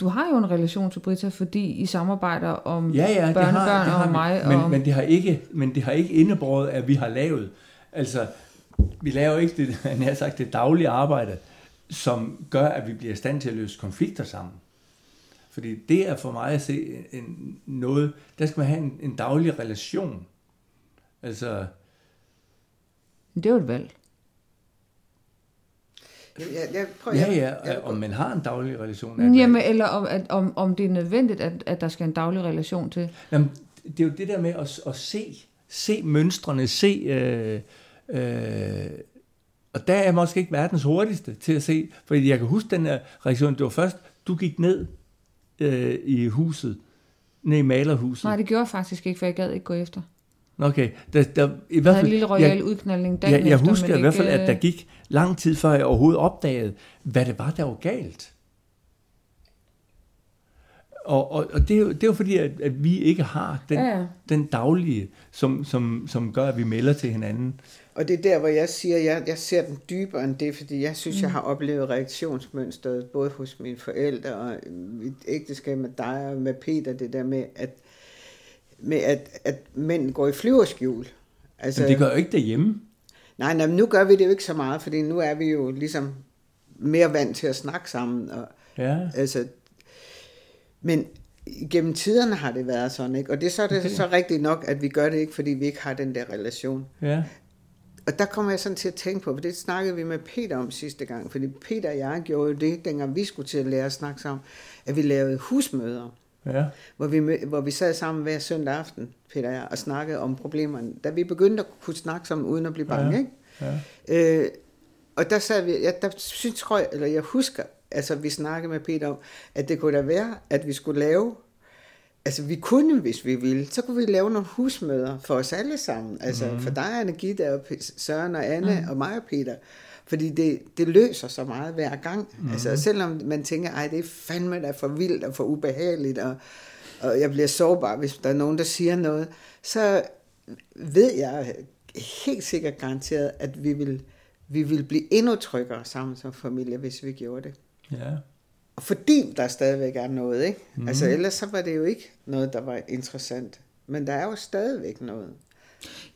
Du har jo en relation til Britta, fordi I samarbejder om
Ja, ja, det
børnebørn
har, det har
og mig.
Men,
og,
men, det har ikke, men det har ikke indebåret, at vi har lavet... Altså, vi laver ikke det, jeg har sagt, det daglige arbejde, som gør, at vi bliver i stand til at løse konflikter sammen. Fordi det er for mig at se en, noget, der skal man have en, en daglig relation. Altså,
Det er jo et valg.
Jeg, jeg, jeg prøver,
ja, ja,
jeg,
om man har en daglig relation. er det-
Jamen, eller om, at, om, om det er nødvendigt, at, at der skal en daglig relation til.
Jamen, det er jo det der med at, at se, se mønstrene, se... Øh, øh, og der er jeg måske ikke verdens hurtigste til at se, fordi jeg kan huske den her reaktion, det var først, du gik ned øh, i huset, ned i malerhuset.
Nej, det gjorde jeg faktisk ikke, for jeg gad ikke gå efter.
Okay, der, der, i hvert fald,
en lille royal
jeg,
udknaldning dagen
jeg, jeg
efter,
husker i hvert fald, at der
øh,
gik lang tid, før jeg overhovedet opdagede, hvad det var, der var galt. Og, og, og det, er jo, det er jo fordi, at, at vi ikke har den,
Ja, ja.
den daglige, som, som, som gør, at vi melder til hinanden.
Og det er der, hvor jeg siger, at jeg, jeg ser den dybere end det, fordi jeg synes, mm. jeg har oplevet reaktionsmønstret, både hos mine forældre og mit ægteskab med dig og med Peter, det der med, at, med at, at mænd går i flyverskjul. Altså,
Men det gør jo ikke derhjemme.
Nej, nej, men nu gør vi det jo ikke så meget, fordi nu er vi jo ligesom mere vant til at snakke sammen. Og,
Ja.
altså, men gennem tiderne har det været sådan, ikke? Og det er så, det
okay.
så rigtigt nok, at vi gør det ikke, fordi vi ikke har den der relation.
Ja.
Og der kommer jeg sådan til at tænke på, for det snakkede vi med Peter om sidste gang, fordi Peter og jeg gjorde jo det, dengang vi skulle til at lære at snakke sammen, at vi lavede husmøder,
Ja.
hvor vi, hvor vi sad sammen hver søndag aften, Peter og jeg, og snakkede om problemerne. Da vi begyndte at kunne snakke sammen uden at blive bange,
Ja.
ikke?
Ja.
Øh, og der sad vi, ja, der synes, tror jeg, eller jeg husker, altså vi snakkede med Peter om, at det kunne da være, at vi skulle lave, altså vi kunne, hvis vi ville, så kunne vi lave nogle husmøder for os alle sammen. Altså mm. for dig, Anne Gitte, og Søren og Anne, mm. og mig og Peter. Fordi det, det løser så meget hver gang. Mm. Altså selvom man tænker, ej det er fandme da for vildt og for ubehageligt, og, og jeg bliver sårbar, hvis der er nogen, der siger noget, så ved jeg helt sikkert garanteret, at vi vil, vi vil blive endnu tryggere sammen som familie, hvis vi gjorde det.
ja.
Og fordi der stadigvæk er noget, ikke? Mm. Altså ellers så var det jo ikke noget, der var interessant. Men der er jo stadigvæk noget.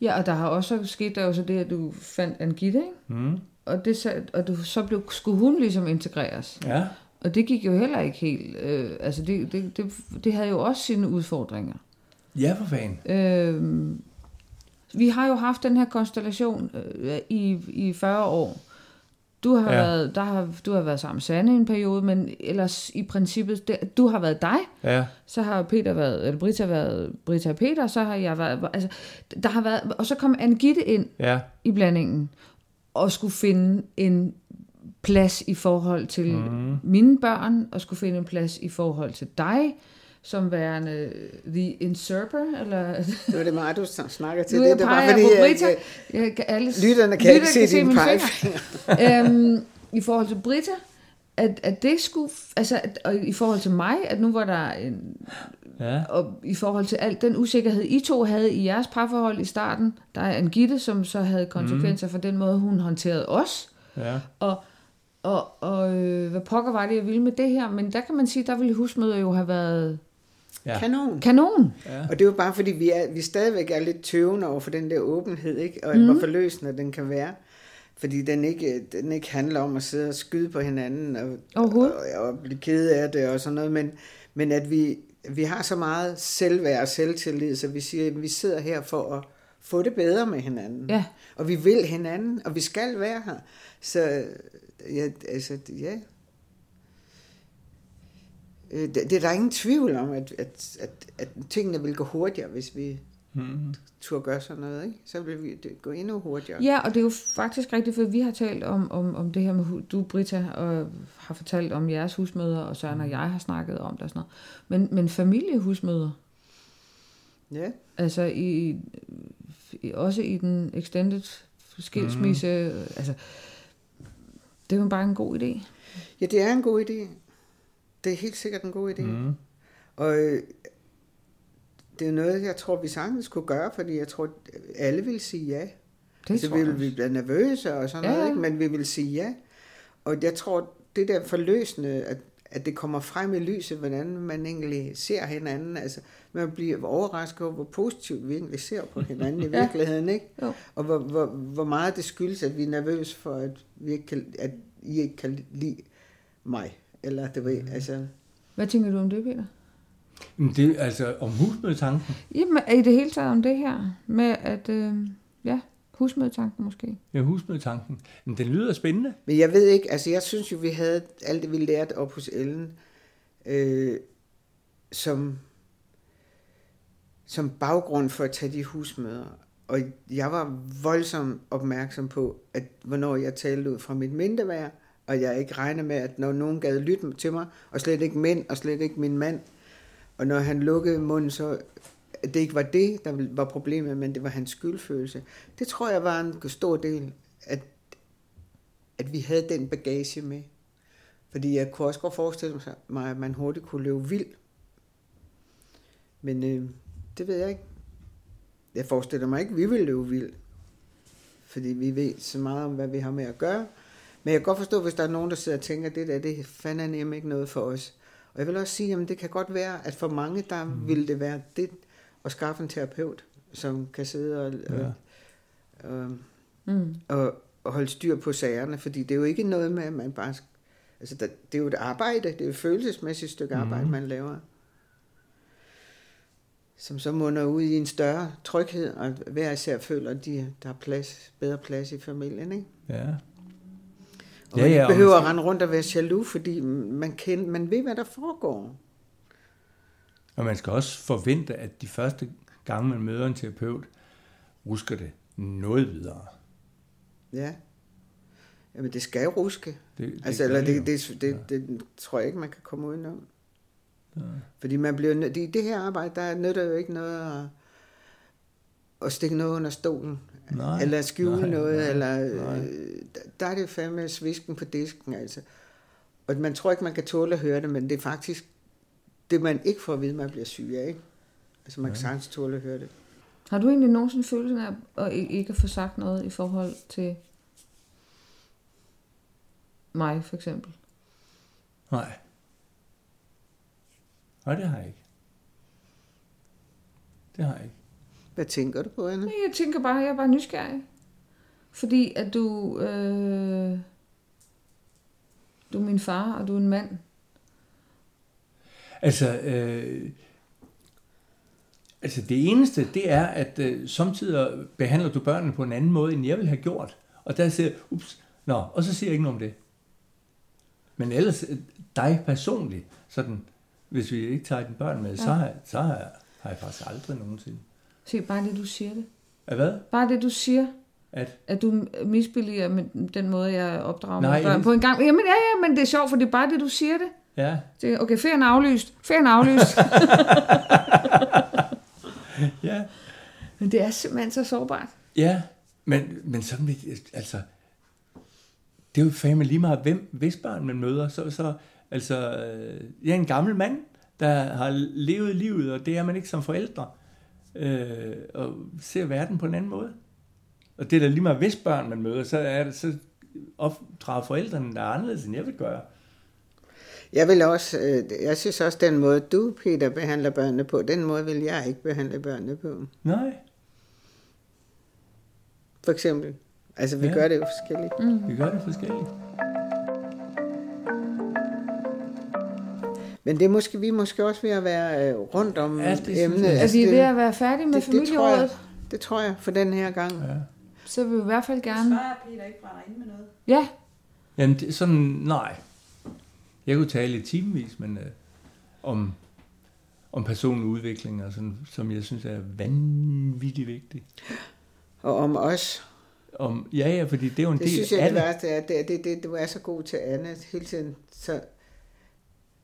Ja, og der har også sket der jo så det, at du fandt Angitte, ikke?
Mm.
Og, det, så- og du, så blev, skulle hun ligesom integreres.
Ja.
Og det gik jo heller ikke helt. Øh, altså, det, det, det, det havde jo også sine udfordringer.
Ja, for fanden.
Øh, vi har jo haft den her konstellation øh, i, i 40 år. Du har,
Ja.
været, der har, du har været sammen med Sanne i en periode, men ellers i princippet, det, du har været dig,
Ja.
så har Peter været, eller Britta været Britta og Peter, så har jeg været, altså, der har været, og så kom Angitte ind
Ja.
i blandingen, og skulle finde en plads i forhold til mm. mine børn, og skulle finde en plads i forhold til dig, som værende the usurper, eller...
Nu er det mig, du sn- snakker til
Nu
det.
jeg
Det var fordi,
på
at,
Britta.
øh,
Jeg kan alle,
lytterne kan ikke se dine
mine
pegefinger.
fingre. øhm, I forhold til Britta, at, at det skulle... Altså, at, og i forhold til mig, at nu var der en...
Ja.
Og i forhold til alt den usikkerhed, I to havde i jeres parforhold i starten, der er en Gitte, som så havde konsekvenser mm. for den måde, hun håndterede os.
Ja.
Og, og, og øh, hvad pokker var det, jeg ville med det her? Men der kan man sige, der ville husmøder jo have været
Ja.
Kanon.
kanon.
Ja.
Og det er jo bare fordi, vi, er, vi stadigvæk er lidt tøvende over for den der åbenhed, ikke? og mm. hvor forløsende den kan være. Fordi den ikke, den ikke handler om at sidde og skyde på hinanden og,
Overhovedet.
og, og blive ked af det og sådan noget, men, men at vi, vi har så meget selvværd og selvtillid, så vi siger, at vi sidder her for at få det bedre med hinanden.
Ja.
Og vi vil hinanden, og vi skal være her. Så ja, altså, ja. Øh, Det, det er der ingen tvivl om, at, at, at, at tingene vil gå hurtigere, hvis vi
Mm.
turde gøre sådan noget. Ikke? Så vil vi det gå endnu hurtigere.
Ja, og det er jo faktisk rigtigt, for vi har talt om, om, om det her med, du Britta, og har fortalt om jeres husmøder, og Søren og jeg har snakket om det og sådan noget. Men, men familiehusmøder,
ja.
altså i, i, også i den extended skilsmisse, mm. altså, det er jo bare en god idé.
ja, det er en god idé. Det er helt sikkert en god idé.
Mm.
Og øh, det er noget, jeg tror, vi sagtens kunne gøre, fordi jeg tror, alle vil sige ja.
Det
altså,
tror
vi
jeg
vil
også.
vi blive nervøse og sådan
Ja,
noget, ikke? men vi vil sige ja. Og jeg tror, det der forløsende, at, at det kommer frem i lyset, hvordan man egentlig ser hinanden. Altså, man bliver overrasket over, hvor positivt vi egentlig ser på hinanden i virkeligheden, ikke?
Jo.
Og hvor, hvor, hvor meget det skyldes, at vi er nervøse for, at, vi ikke kan, at I ikke kan lide mig. Eller det ved, altså...
Hvad tænker du om det, Peter?
Men det er altså om husmødetanken.
Jamen, i det hele taget om det her, med at, øh, ja, husmødetanken måske.
Ja, husmødetanken. Men den lyder spændende.
Men jeg ved ikke, altså jeg synes jo, vi havde alt det, vi lærte op hos Ellen, øh, som, som baggrund for at tage de husmøder. Og jeg var voldsomt opmærksom på, at hvornår jeg talte ud fra mit mindreværd, og jeg ikke regner med, at når nogen gad lytte til mig, og slet ikke mænd, og slet ikke min mand, og når han lukkede munden, så det ikke var det, der var problemet, men det var hans skyldfølelse. Det tror jeg var en stor del, at at vi havde den bagage med. Fordi jeg kunne også godt forestille mig, at man hurtigt kunne løbe vild Men øh, det ved jeg ikke. Jeg forestiller mig ikke, at vi vil løbe vild. Fordi vi ved så meget om, hvad vi har med at gøre. Men jeg kan godt forstå, hvis der er nogen, der sidder og tænker, det der, det fandme nemlig ikke noget for os. Og jeg vil også sige, at det kan godt være, at for mange, der mm. vil det være det at skaffe en terapeut, som kan sidde og,
Ja.
og, og,
Mm.
og, og holde styr på sagerne. Fordi det er jo ikke noget med, at man bare... Altså, der, det er jo et arbejde. Det er jo et følelsesmæssigt stykke arbejde,
Mhm.
man laver. Som så munder ud i en større tryghed, og hver især føler, at de, der er plads, bedre plads i familien, ikke?
Ja.
Og
Ja,
man
ja,
ikke
og
behøver at rende rundt og være jaloux, fordi man, kender, man ved, hvad der foregår.
Og man skal også forvente, at de første gange, man møder en terapeut, rusker det noget videre.
Ja. Jamen, det skal jo ruske.
Det, det
Altså, eller
jo.
det, det, det, det, det, tror jeg ikke, man kan komme udenom. Fordi man bliver nødt, i det her arbejde, der nytter jo ikke noget at, at stikke noget under stolen.
Nej,
eller skjule
nej,
noget,
nej,
eller
nej.
øh, der- er det fandme svisken på disken, altså. Og man tror ikke, man kan tåle at høre det, men det er faktisk det, man ikke får at vide, man bliver syg af, ikke? Altså, man kan sagtens tåle at høre det.
Har du egentlig nogensinde følelsen af at ikke at få sagt noget i forhold til mig, for eksempel?
Nej. Nej, det har jeg ikke. Det har jeg ikke.
Hvad tænker du på, Anna?
Nej, Jeg tænker bare, jeg er bare nysgerrig. Fordi at du... Øh, du er min far, og du er en mand.
Altså, øh, altså det eneste, det er, at øh, samtidig behandler du børnene på en anden måde, end jeg ville have gjort. Og der siger jeg, ups, nå, og så siger jeg ikke noget om det. Men ellers, øh, dig personligt, sådan, hvis vi ikke tager dine børn med, ja. så, har, så har, har jeg faktisk aldrig nogensinde.
Se, bare det, du siger det.
At hvad?
Bare det, du siger,
At,
at du misbilliger med den måde, jeg opdrager
Nej,
mine børn på en gang. Jamen ja, ja, men det er sjovt, for det er bare det, du siger det.
ja,
det okay, ferien er aflyst. Ferien er aflyst.
ja,
men det er simpelthen så sårbart.
Ja, men, men sådan altså, det er jo fandme lige meget, hvem, hvis børn man møder, så, så altså, øh, jeg er en gammel mand, der har levet livet, og det er man ikke som forældre, øh, og ser verden på en anden måde. Og det er da lige meget, hvis børn man møder, så, er det, så opdrager forældrene der er anderledes, end jeg vil gøre.
Jeg vil også, øh, jeg synes også, den måde, du, Peter, behandler børnene på, den måde vil jeg ikke behandle børnene på.
Nej,
For eksempel. Altså, vi
Ja.
gør det jo forskelligt.
vi gør det forskelligt.
Men det er måske, vi er måske også ved at være øh, rundt om
Ja, det
emnet.
jeg.
Ja. Er vi ved at være færdige med
det, det, tror
familierådet?
jeg, det tror jeg, for den her gang.
Ja.
Så vil vi i hvert fald gerne...
Svarer Peter ikke brænder ind med noget?
Ja,
Jamen, det, er sådan, nej. Jeg kunne tale i timevis, men øh, om, om personlig udvikling, og sådan, som jeg synes er vanvittigt vigtigt.
Og om os.
Om, ja, ja, fordi det er jo en
Det
del
synes jeg,
af
det
det.
værste er, det, det, det, du er så god til Anne hele tiden. Så,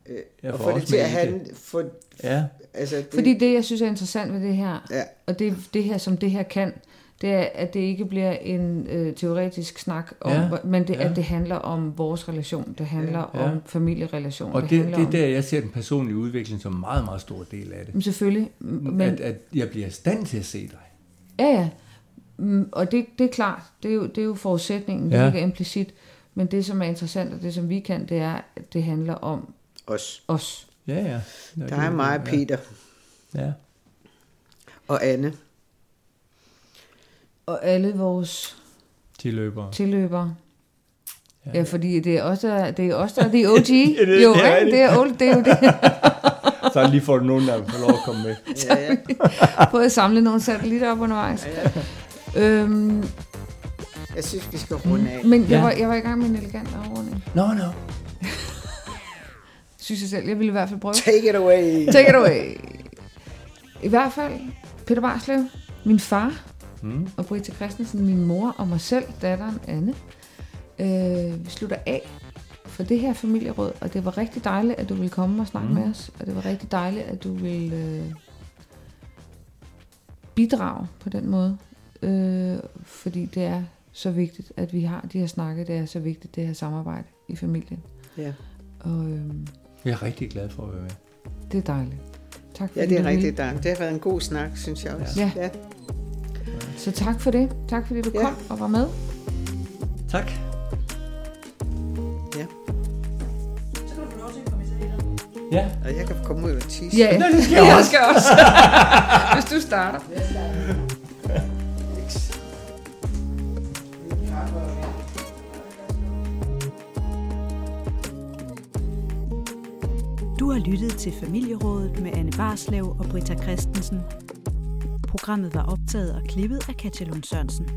øh, og få det til at handle, få,
Ja,
altså, det,
fordi det, jeg synes er interessant ved det her,
Ja.
og det, det her, som det her kan, det er, at det ikke bliver en øh, teoretisk snak, om,
Ja,
men det,
ja.
at det handler om vores relation, det handler
Ja.
ja. om familierelation,
og
det,
det, det er
om...
der, jeg ser den personlige udvikling som en meget, meget stor del af det.
Men selvfølgelig,
men, at, at jeg bliver i stand til at se dig.
ja, ja, Mm, og det, det er klart, det er jo, det er jo forudsætningen, det
Ja.
ligger implicit, men det, som er interessant, og det, som vi kan, det er, at det handler om
os.
os.
Ja, ja. ja
Der
det
er mig,
ja.
Peter
Ja.
og Anne.
Og alle vores
Tilløbere.
tilløbere.
Ja.
Ja, fordi det er også der, det er også der, det er OG.
Ja, det-
jo,
det er
ikke?
det.
er, old, det er jo det.
Så lige får du nogen, der får lov at komme med.
Ja, ja.
Prøv at samle nogle satellitter op undervejs. Øhm,
Jeg synes, vi skal runde af.
men jeg,
Ja.
var, jeg var i gang med en elegant afrunding.
Nå, nå.
Synes jeg selv. Jeg ville i hvert fald prøve.
Take it away.
Take it away. I hvert fald, Peter Barslev, min far,
Mm.
og Britta Christensen, min mor og mig selv, datteren Anne. Øh, vi slutter af for det her familieråd, og det var rigtig dejligt, at du ville komme og snakke
Mm.
med os, og det var rigtig dejligt, at du ville øh, bidrage på den måde, øh, fordi det er så vigtigt, at vi har de her snakke, det er så vigtigt, det her samarbejde i familien,
Ja.
og øh,
Jeg er rigtig glad for at være med.
det er dejligt. Tak
Ja,
fordi
det er rigtigt, Dan. Det har været en god snak, synes jeg også.
Ja.
ja.
Så tak for det. Tak fordi du
Ja.
kom og var med.
Tak.
ja.
Så kan du få lov til at komme i teater.
Ja.
Og jeg kan komme ud og tisse.
Ja,
Nå, det skal jeg
jeg
også.
skal også. Hvis du starter.
Du har lyttet til Familierådet med Anne Barslev og Britta Christensen. Programmet var optaget og klippet af Katja Lund Sørensen.